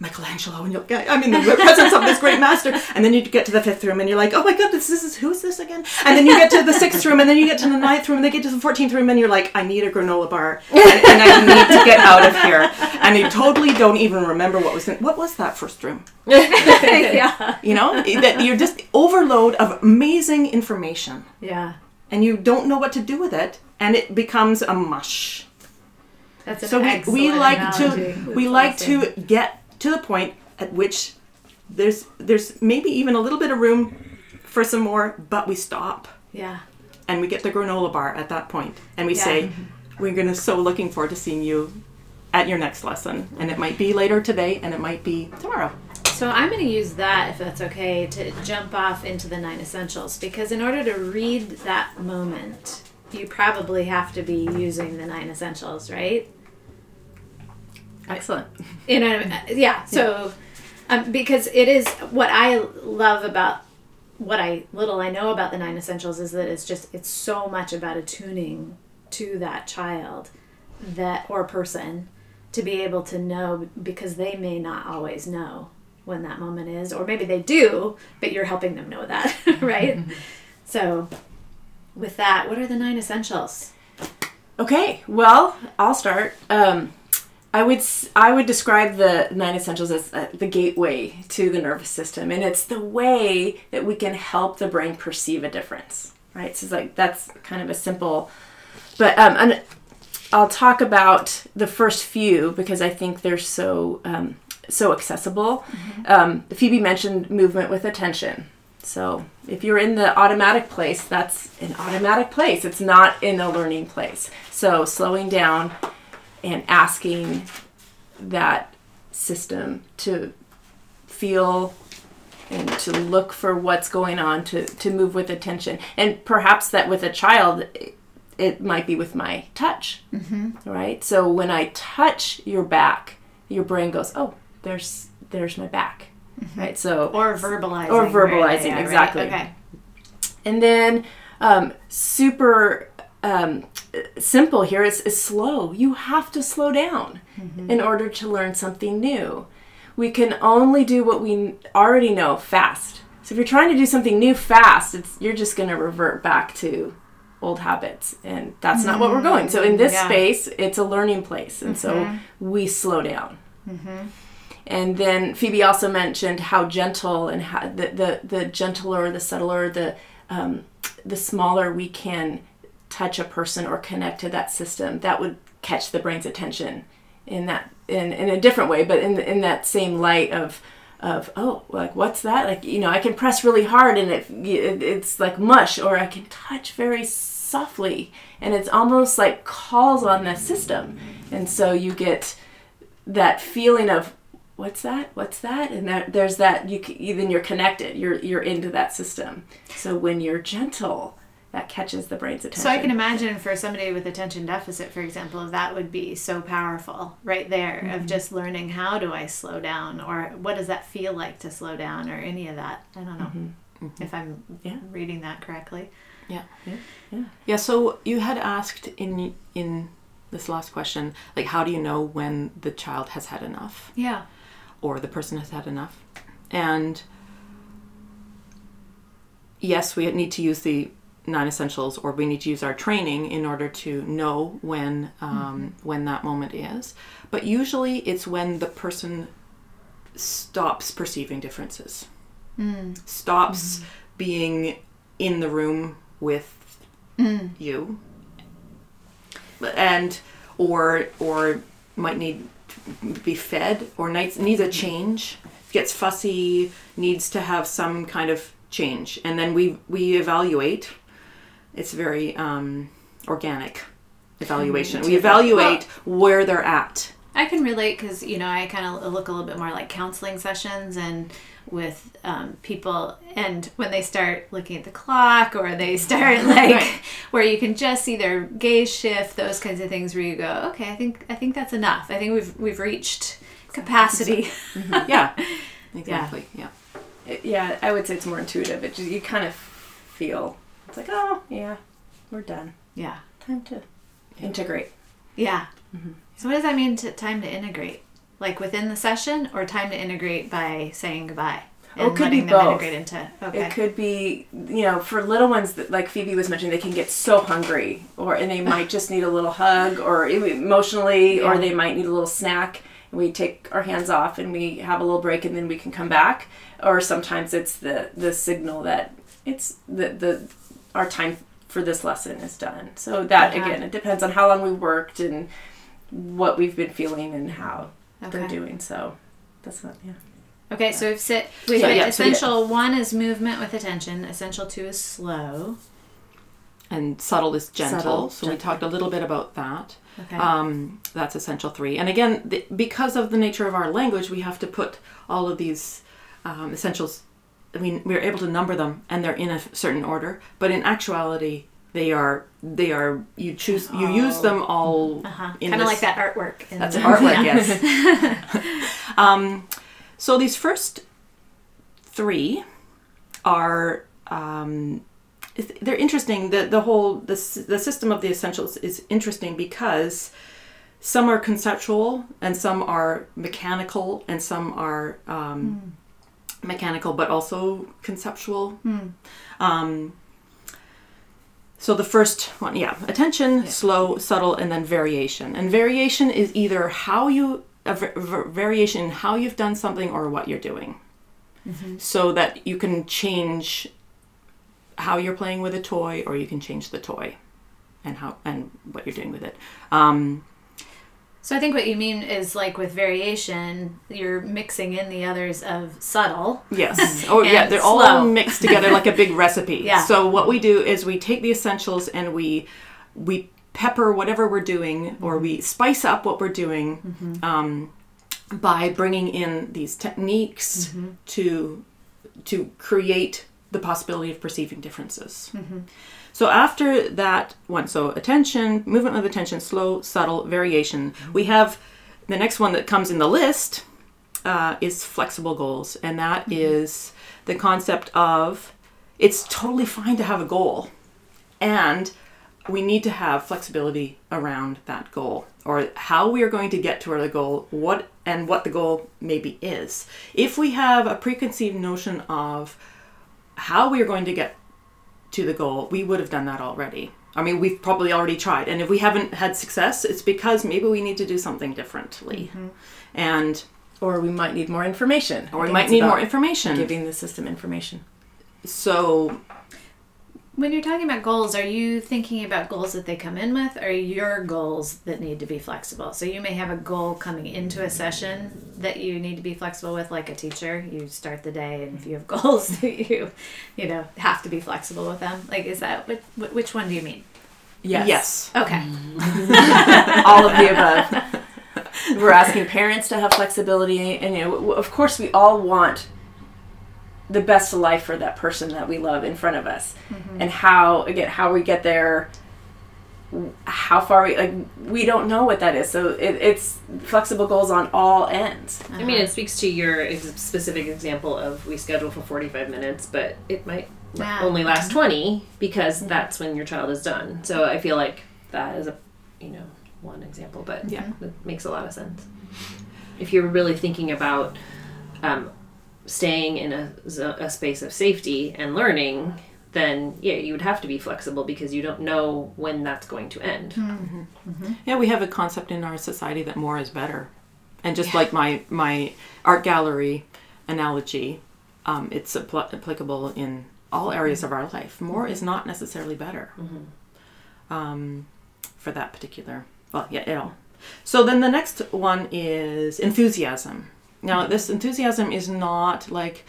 Michelangelo, and you're, I'm in the presence of this great master, and then you get to the fifth room, and you're like, oh my goodness, this is who's this again? And then you get to the sixth room, and then you get to the ninth room, and they get to the fourteenth room, and you're like, I need a granola bar, and, and I need to get out of here, and you totally don't even remember what was in. What was that first room? yeah. You know, that you're just overload of amazing information, Yeah. and you don't know what to do with it, and it becomes a mush. That's So we, we like analogy. to we like to get to the point at which there's there's maybe even a little bit of room for some more, but we stop Yeah. and we get the granola bar at that point, and we Yeah. say we're gonna so looking forward to seeing you at your next lesson, and it might be later today, and it might be tomorrow. So I'm going to use that, if that's okay, to jump off into the nine essentials because in order to read that moment, you probably have to be using the nine essentials, right? Excellent. You know, what yeah. So, um, because it is what I love about what I little I know about the nine essentials is that it's just it's so much about attuning to that child, that or person, to be able to know because they may not always know when that moment is, or maybe they do, but you're helping them know that, right? so, with that, what are the nine essentials? Okay, well, I'll start. Um, I would I would describe the nine essentials as uh, the gateway to the nervous system, and it's the way that we can help the brain perceive a difference. Right, so it's like that's kind of a simple, but um, and I'll talk about the first few because I think they're so um, so accessible. Um, Phoebe mentioned movement with attention. So if you're in the automatic place, that's an automatic place. It's not in a learning place. So slowing down and asking that system to feel and to look for what's going on to, to move with attention. And perhaps that with a child, it, it might be with my touch, mm-hmm. right? So when I touch your back, your brain goes, oh, there's there's my back, right? So Or verbalizing. Or right? verbalizing, Yeah, right. exactly. Okay. and then um, super um, simple here is, is slow. You have to slow down in order to learn something new. We can only do what we already know fast. So if you're trying to do something new fast, it's you're just going to revert back to old habits, and that's not what we're going. So in this yeah. space, it's a learning place, and so we slow down. And then Phoebe also mentioned how gentle and how the the, the gentler, the subtler, the um, the smaller we can touch a person or connect to that system, that would catch the brain's attention in that in, in a different way, but in in that same light of of oh like what's that? Like you know I can press really hard and it, it it's like mush or I can touch very softly and it's almost like calls on the system. And so you get that feeling of what's that? What's that? And that there's that you, then you're connected you're you're into that system. So when you're gentle that catches the brain's attention So I can imagine for somebody with attention deficit, for example, that would be so powerful right there Mm-hmm. of just learning how do I slow down or what does that feel like to slow down or any of that. I don't know if I'm Mm-hmm. Yeah. reading that correctly. Yeah. Yeah. Yeah. Yeah. So you had asked in in this last question, like, how do you know when the child has had enough Yeah. or the person has had enough? And yes, we need to use the nine essentials or we need to use our training in order to know when um, mm-hmm. when that moment is. But usually it's when the person stops perceiving differences. Mm. Stops mm-hmm. being in the room with mm. you. And or or might need to be fed or needs needs a change. Gets fussy needs to have some kind of change. And then we we evaluate it's very um, organic evaluation. We evaluate where they're at. I can relate because you know I kind of look a little bit more like counseling sessions and with um, people and when they start looking at the clock or they start like where you can just see their gaze shift those kinds of things where you go okay I think I think that's enough. I think we've we've reached capacity. Yeah. Exactly. Yeah. It- yeah, I would say it's more intuitive. It just, you kind of feel it's like, oh yeah, we're done. yeah Time to integrate. yeah mm-hmm. so what does that mean to time to integrate like within the session or time to integrate by saying goodbye Oh, it could be both. integrate into okay It could be, you know, for little ones that, like Phoebe was mentioning, they can get so hungry, or and they might just need a little hug, or emotionally, or they might need a little snack. And we take our hands off and we have a little break, and then we can come back. Or sometimes it's the the signal that it's the the our time for this lesson is done. So that Uh-huh. again, it depends on how long we worked and what we've been feeling and how they're doing. So that's not yeah. Okay, so we've sit. Wait, So, wait, yeah, so yeah. essential one is movement with attention. Essential two is slow. and subtle is gentle Subtle, so we talked a little bit about that Okay. Um, that's essential three. And again, the, because of the nature of our language, we have to put all of these um, essentials. I mean, we're able to number them, and they're in a certain order. But in actuality, they are they are you choose you use them all uh-huh. in Kind of like that artwork. in That's the- artwork, yes. um, so these first three are um, they're interesting. The the whole the the system of the essentials is interesting because some are conceptual and some are mechanical and some are um, mechanical but also conceptual. Um, so the first one, yeah, attention, slow, subtle, and then variation. And variation is either how you a v- v- variation in how you've done something or what you're doing, so that you can change how you're playing with a toy, or you can change the toy, and how and what you're doing with it. Um, So I think what you mean is like with variation, you're mixing in the others of subtle. Yes. Oh, yeah. They're all mixed together like a big recipe. Yeah. So what we do is we take the essentials and we we pepper whatever we're doing, or we mm-hmm. spice up what we're doing mm-hmm. um, by bringing in these techniques mm-hmm. to to create the possibility of perceiving differences. So after that one, so attention, movement of attention, slow, subtle, variation. We have the next one that comes in the list uh, is flexible goals, and that is the concept of it's totally fine to have a goal, and we need to have flexibility around that goal or how we are going to get to the goal, what and what the goal maybe is. If we have a preconceived notion of how we are going to get to the goal, we would have done that already. I mean, we've probably already tried, and if we haven't had success, it's because maybe we need to do something differently, mm-hmm. and Or we might need more information. Or we might need more information. Giving the system information. So When you're talking about goals, are you thinking about goals that they come in with or your goals that need to be flexible? So you may have a goal coming into a session that you need to be flexible with like a teacher. You start the day and if you have goals that you you know have to be flexible with them. Like is that which, which one do you mean? Yes. yes, Okay. all of the above. We're asking parents to have flexibility, and you know, of course, we all want the best life for that person that we love in front of us, mm-hmm. and how again how we get there. How far we like we don't know what that is, so it, it's flexible goals on all ends. I mean, it uh-huh. speaks to your ex- specific example of we schedule for 45 minutes, but it might Yeah. only last mm-hmm. 20 because that's when your child is done. So I feel like that is a, you know, one example, but Yeah. it makes a lot of sense. If you're really thinking about um, staying in a, a space of safety and learning, then yeah, you would have to be flexible because you don't know when that's going to end. Hmm. Mm-hmm. Mm-hmm. Yeah, we have a concept in our society that more is better, and just like my my art gallery analogy, um, it's appl- applicable in all areas of our life. More is mm-hmm. not necessarily better. Um, for that particular, well, yeah, you know. So then the next one is enthusiasm. Now, this enthusiasm is not like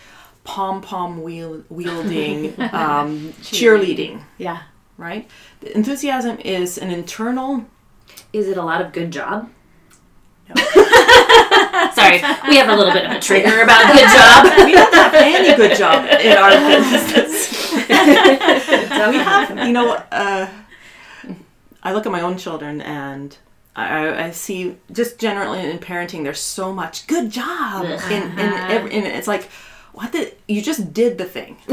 pom pom wheel- wielding um, cheerleading, Yeah. right? The enthusiasm is an internal Is it a lot of good job? Sorry, we have a little bit of a trigger about good job. we don't have any good job in our business. we have, you know, uh, I look at my own children and I, I see just generally in parenting, there's so much good job, and and, every, and it's like, what the you just did the thing.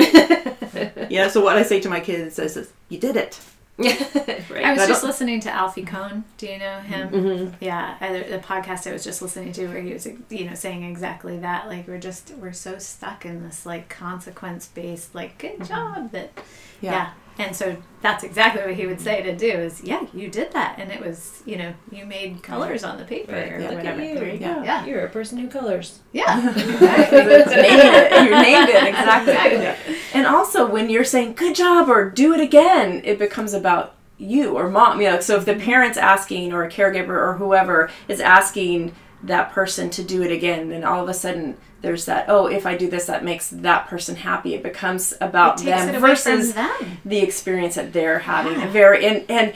yeah. So what I say to my kids is, is you did it. I was I just listening to Alfie Kohn. Do you know him? Mm-hmm. Yeah, I, the podcast I was just listening to where he was, you know, saying exactly that. Like we're just we're so stuck in this like consequence based like good job that yeah. And so that's exactly what he would say to do is yeah you did that and it was you know you made colors on the paper Right. or Look at whatever. you. There you Yeah. go. Yeah. You're a person who colors. Yeah. Named it. You named it exactly. Exactly. And also, when you're saying "good job" or "do it again," it becomes about you or mom. You know, so if the mm-hmm. parent's asking or a caregiver or whoever is asking that person to do it again, then all of a sudden there's that. Oh, if I do this, that makes that person happy. It becomes about It them versus them. the experience that they're having. A very and and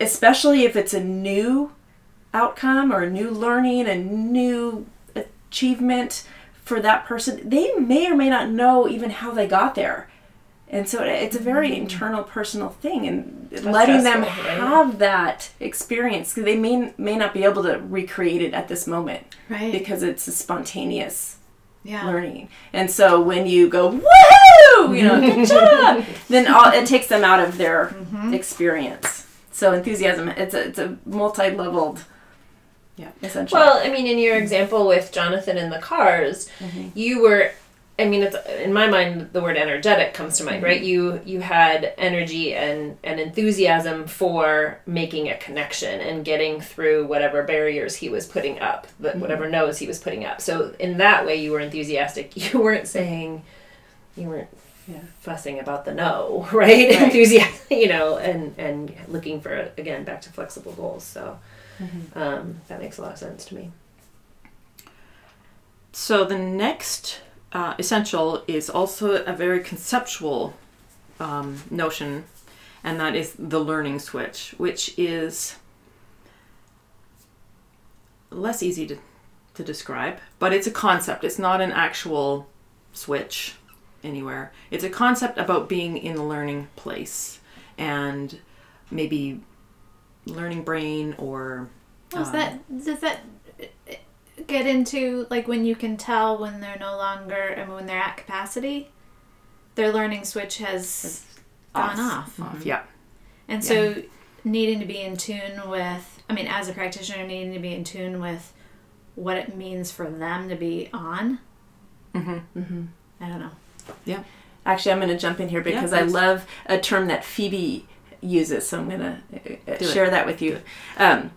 especially if it's a new outcome or a new learning, a new achievement for that person, they may or may not know even how they got there. And so it's a very mm. internal, personal thing, and letting them right? have that experience because they may may not be able to recreate it at this moment Right. because it's a spontaneous Yeah. learning. And so when you go, woohoo, you know, good job, then all, it takes them out of their mm-hmm. experience. So enthusiasm, it's a, it's a multi-leveled, Yeah. essentially. Well, I mean, in your example with Jonathan in the cars, mm-hmm. you were. I mean, it's in my mind the word energetic comes to mind, mm-hmm. right? You you had energy and and enthusiasm for making a connection and getting through whatever barriers he was putting up, but mm-hmm. whatever no's he was putting up. So in that way, you were enthusiastic. You weren't saying, you weren't Yeah. fussing about the no, right? Right. Enthusiasm, you know, and and looking for again back to flexible goals. So mm-hmm. um, that makes a lot of sense to me. So the next uh, essential is also a very conceptual um, notion, and that is the learning switch, which is less easy to, to describe, but it's a concept. It's not an actual switch anywhere. It's a concept about being in the learning place and maybe learning brain or Well, is um, that does that get into like when you can tell when they're no longer and when they're at capacity, their learning switch has gone off, off. Yeah. and so needing to be in tune with. I mean, as a practitioner, needing to be in tune with what it means for them to be on. Mm-hmm. I don't know. Yeah. Actually, I'm going to jump in here because I love a term that Phoebe uses, so I'm going to uh, Do it. share that with you. Um,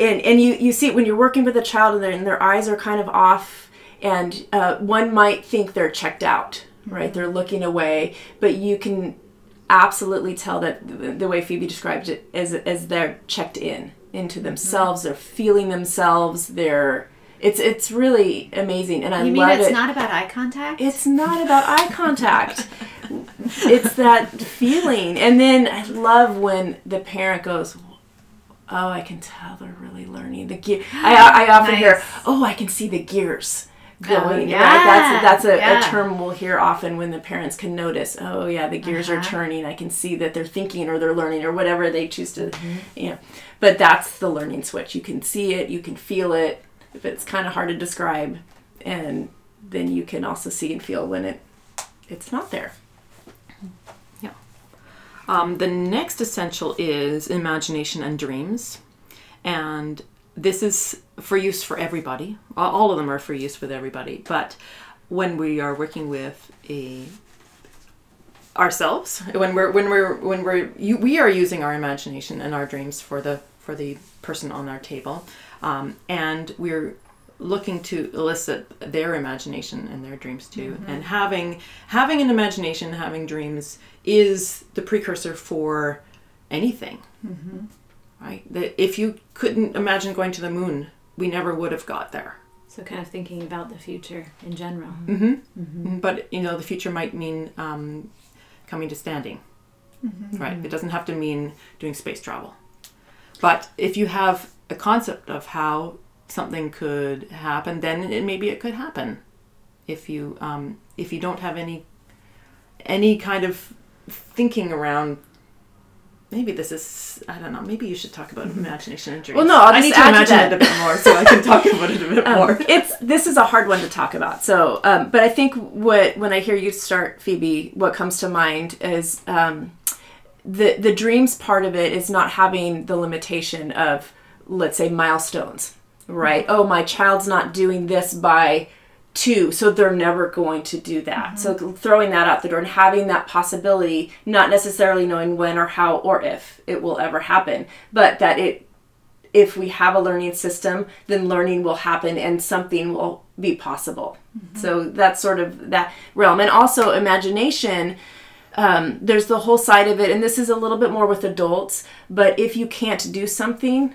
and and you, you see when you're working with a child and their, and their eyes are kind of off, and uh, one might think they're checked out, right? They're looking away, but you can absolutely tell that the, way Phoebe described it is as they're checked in into themselves. They're feeling themselves. They're it's it's really amazing, and I You mean love it's it. not about eye contact? It's not about eye contact. it's that feeling. And then I love when the parent goes, Oh, I can tell they're really learning the gear. I, I often hear, Oh, I can see the gears Oh, going. yeah. Right? That's, that's a, Yeah. a term we'll hear often when the parents can notice, Oh, yeah, the gears are Uh-huh. turning. I can see that they're thinking or they're learning or whatever they choose to, Mm-hmm. you know. But that's the learning switch. You can see it, you can feel it. If it's kind of hard to describe, and then you can also see and feel when it it's not there. Yeah. Um, the next essential is imagination and dreams. And this is for use for everybody. All of them are for use with everybody. But when we are working with a ourselves when we're when we're when we're you, we are using our imagination and our dreams for the for the person on our table. Um, and we're looking to elicit their imagination and their dreams too. And having having an imagination having dreams is the precursor for anything right that if you couldn't imagine going to the moon we never would have got there So kind of thinking about the future in general. Mm-hmm. But you know, the future might mean um, coming to standing, right? It doesn't have to mean doing space travel. But if you have a concept of how something could happen, then it, maybe it could happen. If you um, if you don't have any any kind of thinking around. Maybe this is I don't know. Maybe you should talk about imagination and dreams. Well, no, I'll I need to to imagine that. it a bit more so I can talk about it a bit Um, more. it's this is a hard one to talk about. So, um, but I think what when I hear you start, Phoebe, what comes to mind is um, the the dreams part of it is not having the limitation of let's say milestones, right? Oh, my child's not doing this by two, so they're never going to do that. So throwing that out the door and having that possibility, not necessarily knowing when or how or if it will ever happen, but that it if we have a learning system, then learning will happen and something will be possible. So that's sort of that realm. And also imagination, um, there's the whole side of it, and this is a little bit more with adults, but if you can't do something,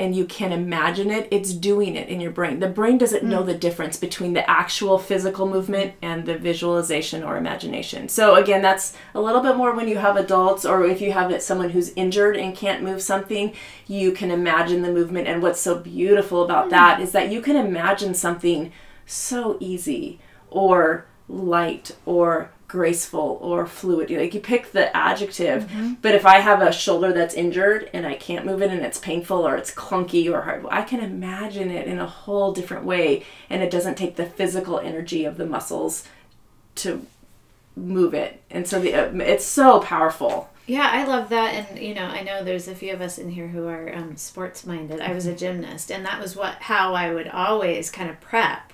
and you can imagine it, it's doing it in your brain. The brain doesn't know mm. the difference between the actual physical movement and the visualization or imagination. So again, that's a little bit more when you have adults or if you have someone who's injured and can't move something, you can imagine the movement. And what's so beautiful about mm. that is that you can imagine something so easy or light or graceful or fluid. Like you pick the adjective, but if I have a shoulder that's injured and I can't move it and it's painful or it's clunky or hard, I can imagine it in a whole different way and it doesn't take the physical energy of the muscles to move it. And so the uh, it's so powerful. Yeah, I love that, and you know, I know there's a few of us in here who are um, sports minded. I was a gymnast, and that was what how I would always kind of prep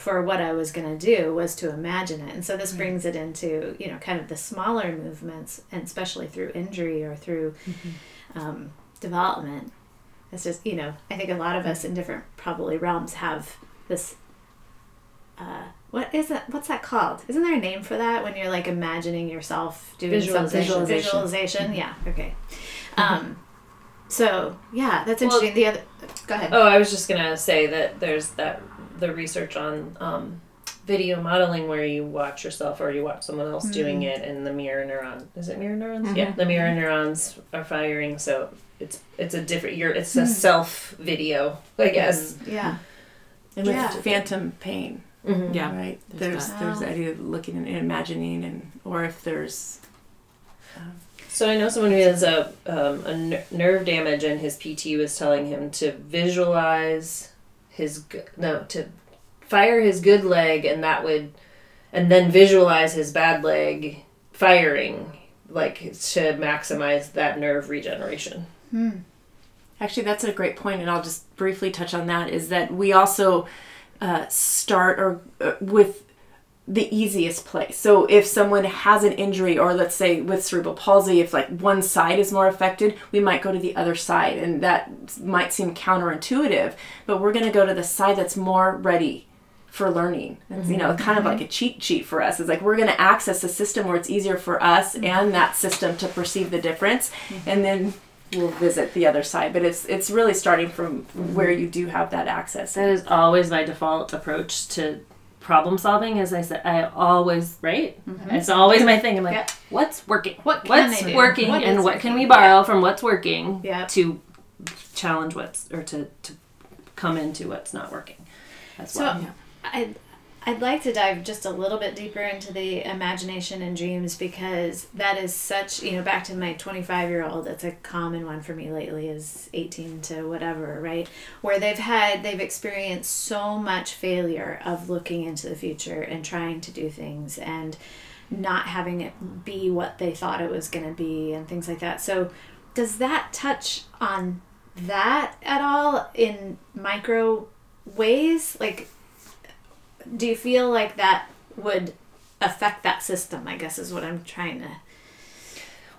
for what I was going to do was to imagine it. And so this brings it into you know kind of the smaller movements, and especially through injury or through um, development. It's just you know I think a lot of us in different probably realms have this. Uh, what is that? What's that called? Isn't there a name for that when you're like imagining yourself doing something? Visualization. Visualization. Yeah. Okay. Um, so yeah, that's interesting. the other. Go ahead. Oh, I was just gonna say that there's that the research on um, video modeling where you watch yourself or you watch someone else doing it, and the mirror neuron is it mirror neurons? Yeah, the mirror neurons are firing. So it's it's a different. You're it's a self video, I guess. Yeah. And with Yeah. phantom pain, Mm-hmm. Yeah. right? There's There's there's that. the idea of looking and imagining, and or if there's So I know someone who has a um, a ner- nerve damage, and his PT was telling him to visualize his no to fire his good leg, and that would, and then visualize his bad leg firing, like to maximize that nerve regeneration. Actually, that's a great point, and I'll just briefly touch on that. Is that we also uh, start or uh, with the easiest place. So if someone has an injury, or let's say with cerebral palsy, if like one side is more affected, we might go to the other side, and that might seem counterintuitive, but we're going to go to the side that's more ready for learning. It's, you know, mm-hmm. kind of mm-hmm. like a cheat sheet for us. It's like we're going to access a system where it's easier for us mm-hmm. and that system to perceive the difference, and then we'll visit the other side. But it's it's really starting from where you do have that access. That is always my default approach to problem solving. As I said, I always right. Mm-hmm. It's always my thing. I'm like, Yep. what's working? What can what's I do? working, What and is what can we borrow from what's working Yep. to challenge what's or to to come into what's not working. As So well. I'd, I'd like to dive just a little bit deeper into the imagination and dreams because that is such, you know, back to my 25 year old, that's a common one for me lately is 18 to whatever, right? Where they've had, they've experienced so much failure of looking into the future and trying to do things and not having it be what they thought it was going to be and things like that. So does that touch on that at all in micro ways? Like, do you feel like that would affect that system. I guess is what I'm trying to.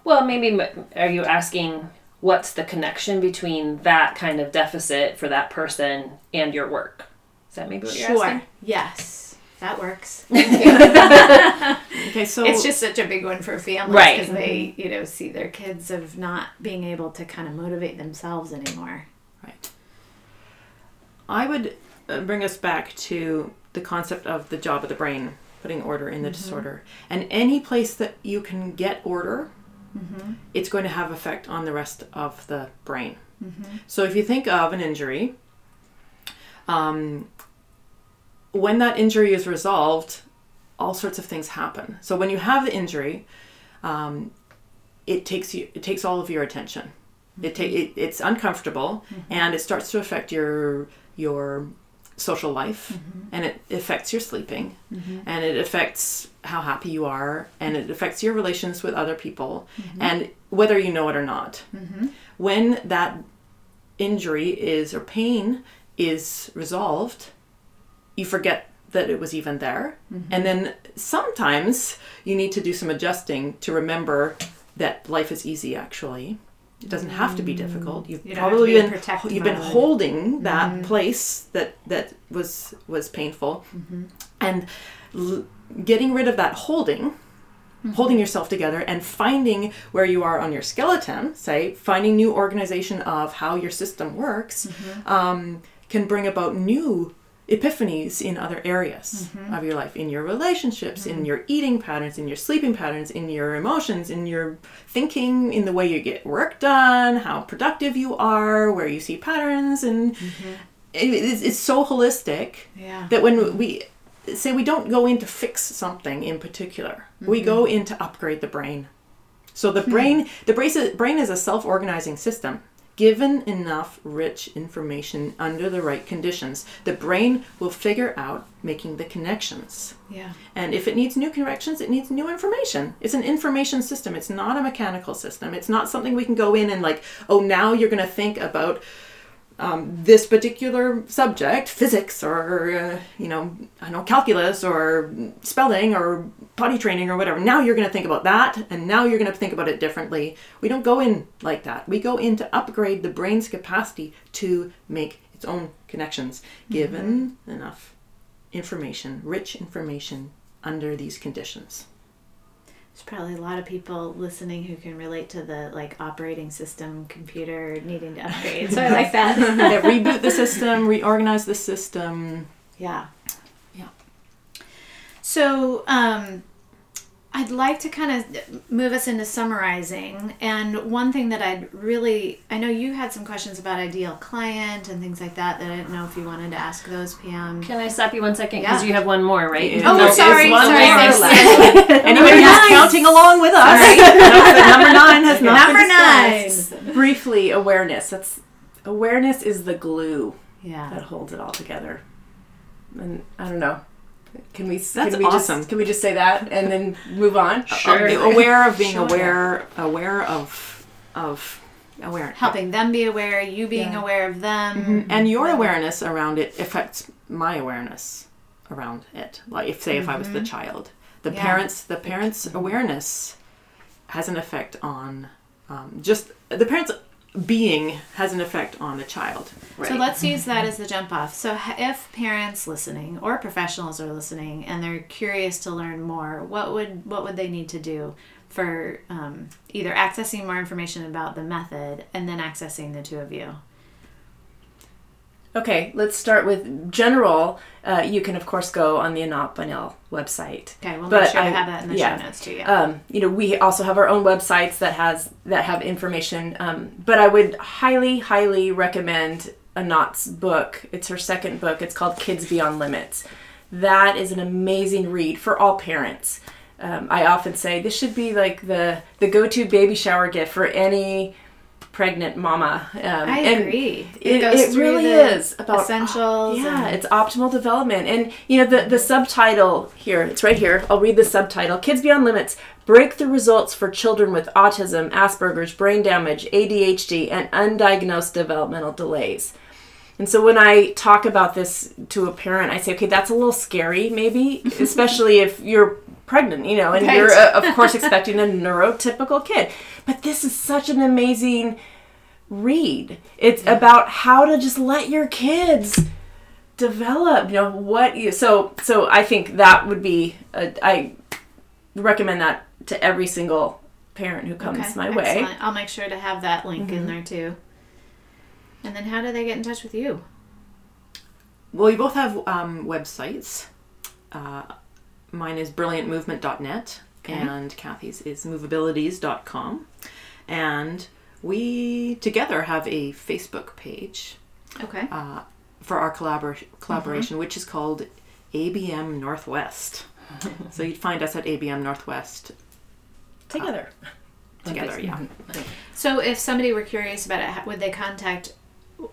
Well, maybe are you asking what's the connection between that kind of deficit for that person and your work? Is that maybe what you're Sure. asking? Yes, that works. Okay, so it's just such a big one for families Right. because they, you know, see their kids of not being able to kind of motivate themselves anymore. Right. I would uh, bring us back to the concept of the job of the brain, putting order in the mm-hmm. disorder. And any place that you can get order, mm-hmm. it's going to have effect on the rest of the brain. Mm-hmm. So if you think of an injury, um, when that injury is resolved, all sorts of things happen. So when you have the injury, um, it takes you it takes all of your attention. It, ta- it it's uncomfortable and it starts to affect your your social life mm-hmm. and it affects your sleeping mm-hmm. and it affects how happy you are and it affects your relations with other people mm-hmm. and whether you know it or not. When that injury is or pain is resolved, you forget that it was even there. And then sometimes you need to do some adjusting to remember that life is easy actually. It doesn't have to be difficult. You've You don't have to probably be been you've been holding that mm-hmm. place that that was was painful. Mm-hmm. And l- getting rid of that holding mm-hmm. holding yourself together and finding where you are on your skeleton say finding new organization of how your system works um, can bring about new epiphanies in other areas mm-hmm. of your life in your relationships in mm-hmm. your eating patterns in your sleeping patterns in your emotions in your thinking in the way you get work done how productive you are where you see patterns and mm-hmm. it, it's, it's so holistic Yeah. that when we say we don't go in to fix something in particular we go in to upgrade the brain. So the hmm. brain the brain is, brain is a self-organizing system given enough rich information under the right conditions the brain will figure out making the connections Yeah. and if it needs new connections, it needs new information. It's an information system. It's not a mechanical system. It's not something we can go in and like, oh, now you're going to think about um, this particular subject, physics or uh, you know, I don't know, calculus or spelling or potty training or whatever. Now you're going to think about that, and now you're going to think about it differently. We don't go in like that. We go in to upgrade the brain's capacity to make its own connections, given enough information, rich information under these conditions. There's probably a lot of people listening who can relate to the like operating system computer needing to upgrade. So I like that. yeah, reboot the system, reorganize the system. Yeah. Yeah. So, um, I'd like to kind of move us into summarizing. And one thing that I'd really, I know you had some questions about ideal client and things like that, that I didn't know if you wanted to ask those, Pam. Can I stop you one second? Because Yeah. you have one more, right? Yeah. Oh, There is sorry, one sorry. more left. Anybody who's nine. counting along with us, knows that number nine has not Number been nine. Briefly, awareness. That's awareness is the glue Yeah. that holds it all together. And I don't know. Can we? That's can we awesome. Just, can we just say that and then move on? Sure. Uh, aware of being Sure. aware, aware of, of, aware. Helping them be aware, you being Yeah. aware of them. Mhm. And your awareness around it affects my awareness around it. Like if say if I was the child, the Yeah. parents, the parents' awareness has an effect on um, just the parents' being has an effect on the child. So let's use that as the jump off. So if parents listening or professionals are listening and they're curious to learn more, what would what would they need to do for um, either accessing more information about the method and then accessing the two of you? Okay, let's start with general. Uh, you can of course go on the Anat Baniel website. Okay, we'll But make sure I- to have that in the yeah. show notes too. Yeah. Um, you know, we also have our own websites that has that have information. Um, but I would highly, highly recommend Anat's book. It's her second book. It's called Kids Beyond Limits. That is an amazing read for all parents. Um, I often say this should be like the the go to baby shower gift for any pregnant mama. Um, I and agree. It, goes it really is about essentials. yeah, it's optimal development. And you know the the subtitle here, it's right here. I'll read the subtitle. Kids Beyond Limits: Breakthrough Results for Children with Autism, Asperger's, Brain Damage, ADHD, and Undiagnosed Developmental Delays. And so when I talk about this to a parent, I say, okay, that's a little scary, maybe, especially if you're pregnant, you know, and Right. you're, uh, of course, expecting a neurotypical kid. But this is such an amazing read. It's about how to just let your kids develop you know what you so so i think that would be a, i recommend that to every single parent who comes Okay, my way. I'll make sure to have that link in there too. And then how do they get in touch with you? Well, we both have um, websites. Uh, mine is brilliantmovement.net and Kathy's is moveabilities.com. And we together have a Facebook page Okay. uh, for our collabor- collaboration, which is called ABM Northwest. so you'd find us at ABM Northwest together together, yeah. So if somebody were curious about it, would they contact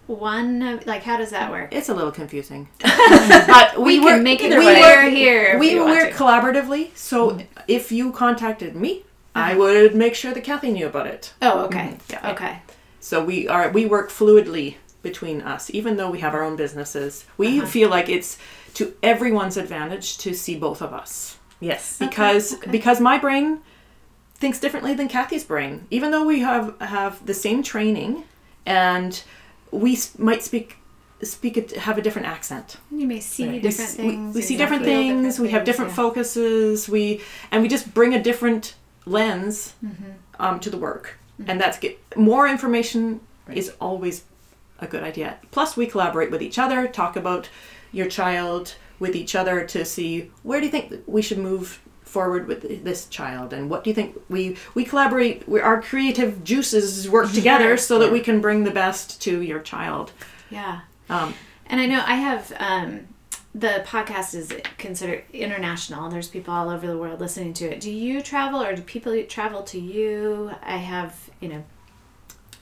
one? Like, how does that work? It's a little confusing. but We can make it we clear work- here We work collaboratively, so mm-hmm. if you contacted me, I mm-hmm. would make sure that Kathy knew about it. Oh, okay. Mm-hmm. Yeah. Okay. So we are we work fluidly between us, even though we have our own businesses. We uh-huh. feel like it's to everyone's advantage to see both of us yes because because my brain thinks differently than Kathy's brain, even though we have have the same training and we s- might speak speak it have a different accent. You may see Right. We, different we- things. we or see you different things. we have different yeah. focuses. We and we just bring a different lens Mm-hmm. um, to the work, and that's get, more information is always a good idea. Plus, we collaborate with each other, talk about your child with each other to see where do you think we should move forward with this child and what do you think we we collaborate we, our creative juices work together so that we can bring the best to your child Yeah. um, And I know I have um, the podcast is considered international. There's people all over the world listening to it. Do you travel or do people travel to you? I have, you know,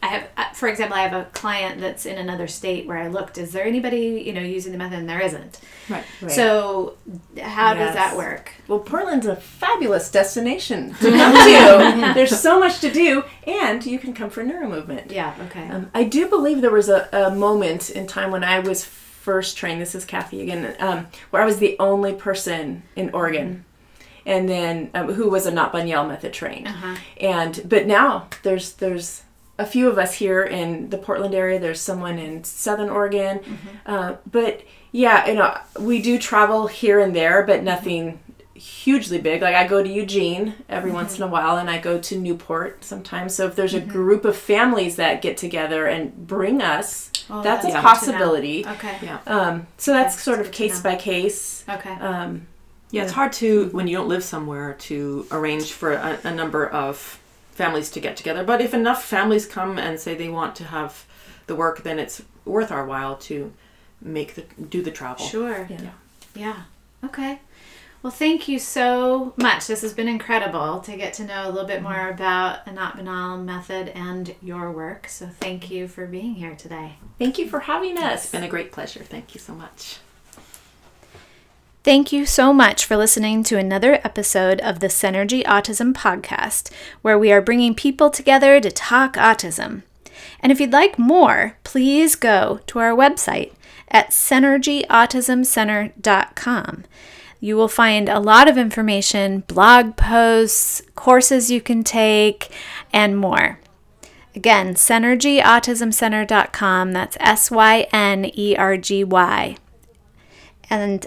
I have, uh, for example, I have a client that's in another state where I looked. Is there anybody, you know, using the method? And there isn't. right Right. So, how does that work? well portland's a fabulous destination to come to there's so much to do and you can come for NeuroMovement. Yeah. Okay. Um, I do believe there was a, a moment in time when I was first trained. This is Kathy again, um, where I was the only person in Oregon, and then um, who was Anat Baniel method trained. Uh-huh. And but now there's there's a few of us here in the Portland area. There's someone in Southern Oregon, uh, but yeah, you know we do travel here and there, but nothing hugely big. Like I go to Eugene every once in a while, and I go to Newport sometimes. So if there's a group of families that get together and bring us, Oh, that's, that's a good to know. possibility. Okay. yeah Um, so that's, That's sort of case by case. Okay. Um, Yeah, it's hard to when you don't live somewhere to arrange for a, a number of families to get together. But if enough families come and say they want to have the work, then it's worth our while to make the do the travel. Sure. yeah. Yeah. Okay. Well, thank you so much. This has been incredible to get to know a little bit more about Anat Baniel method and your work. So thank you for being here today. Thank you for having us. It's been a great pleasure. Thank you so much. Thank you so much for listening to another episode of the Synergy Autism Podcast, where we are bringing people together to talk autism. And if you'd like more, please go to our website at synergyautismcenter.com. You will find a lot of information, blog posts, courses you can take, and more. Again, synergyautismcenter.com. That's S Y N E R G Y. And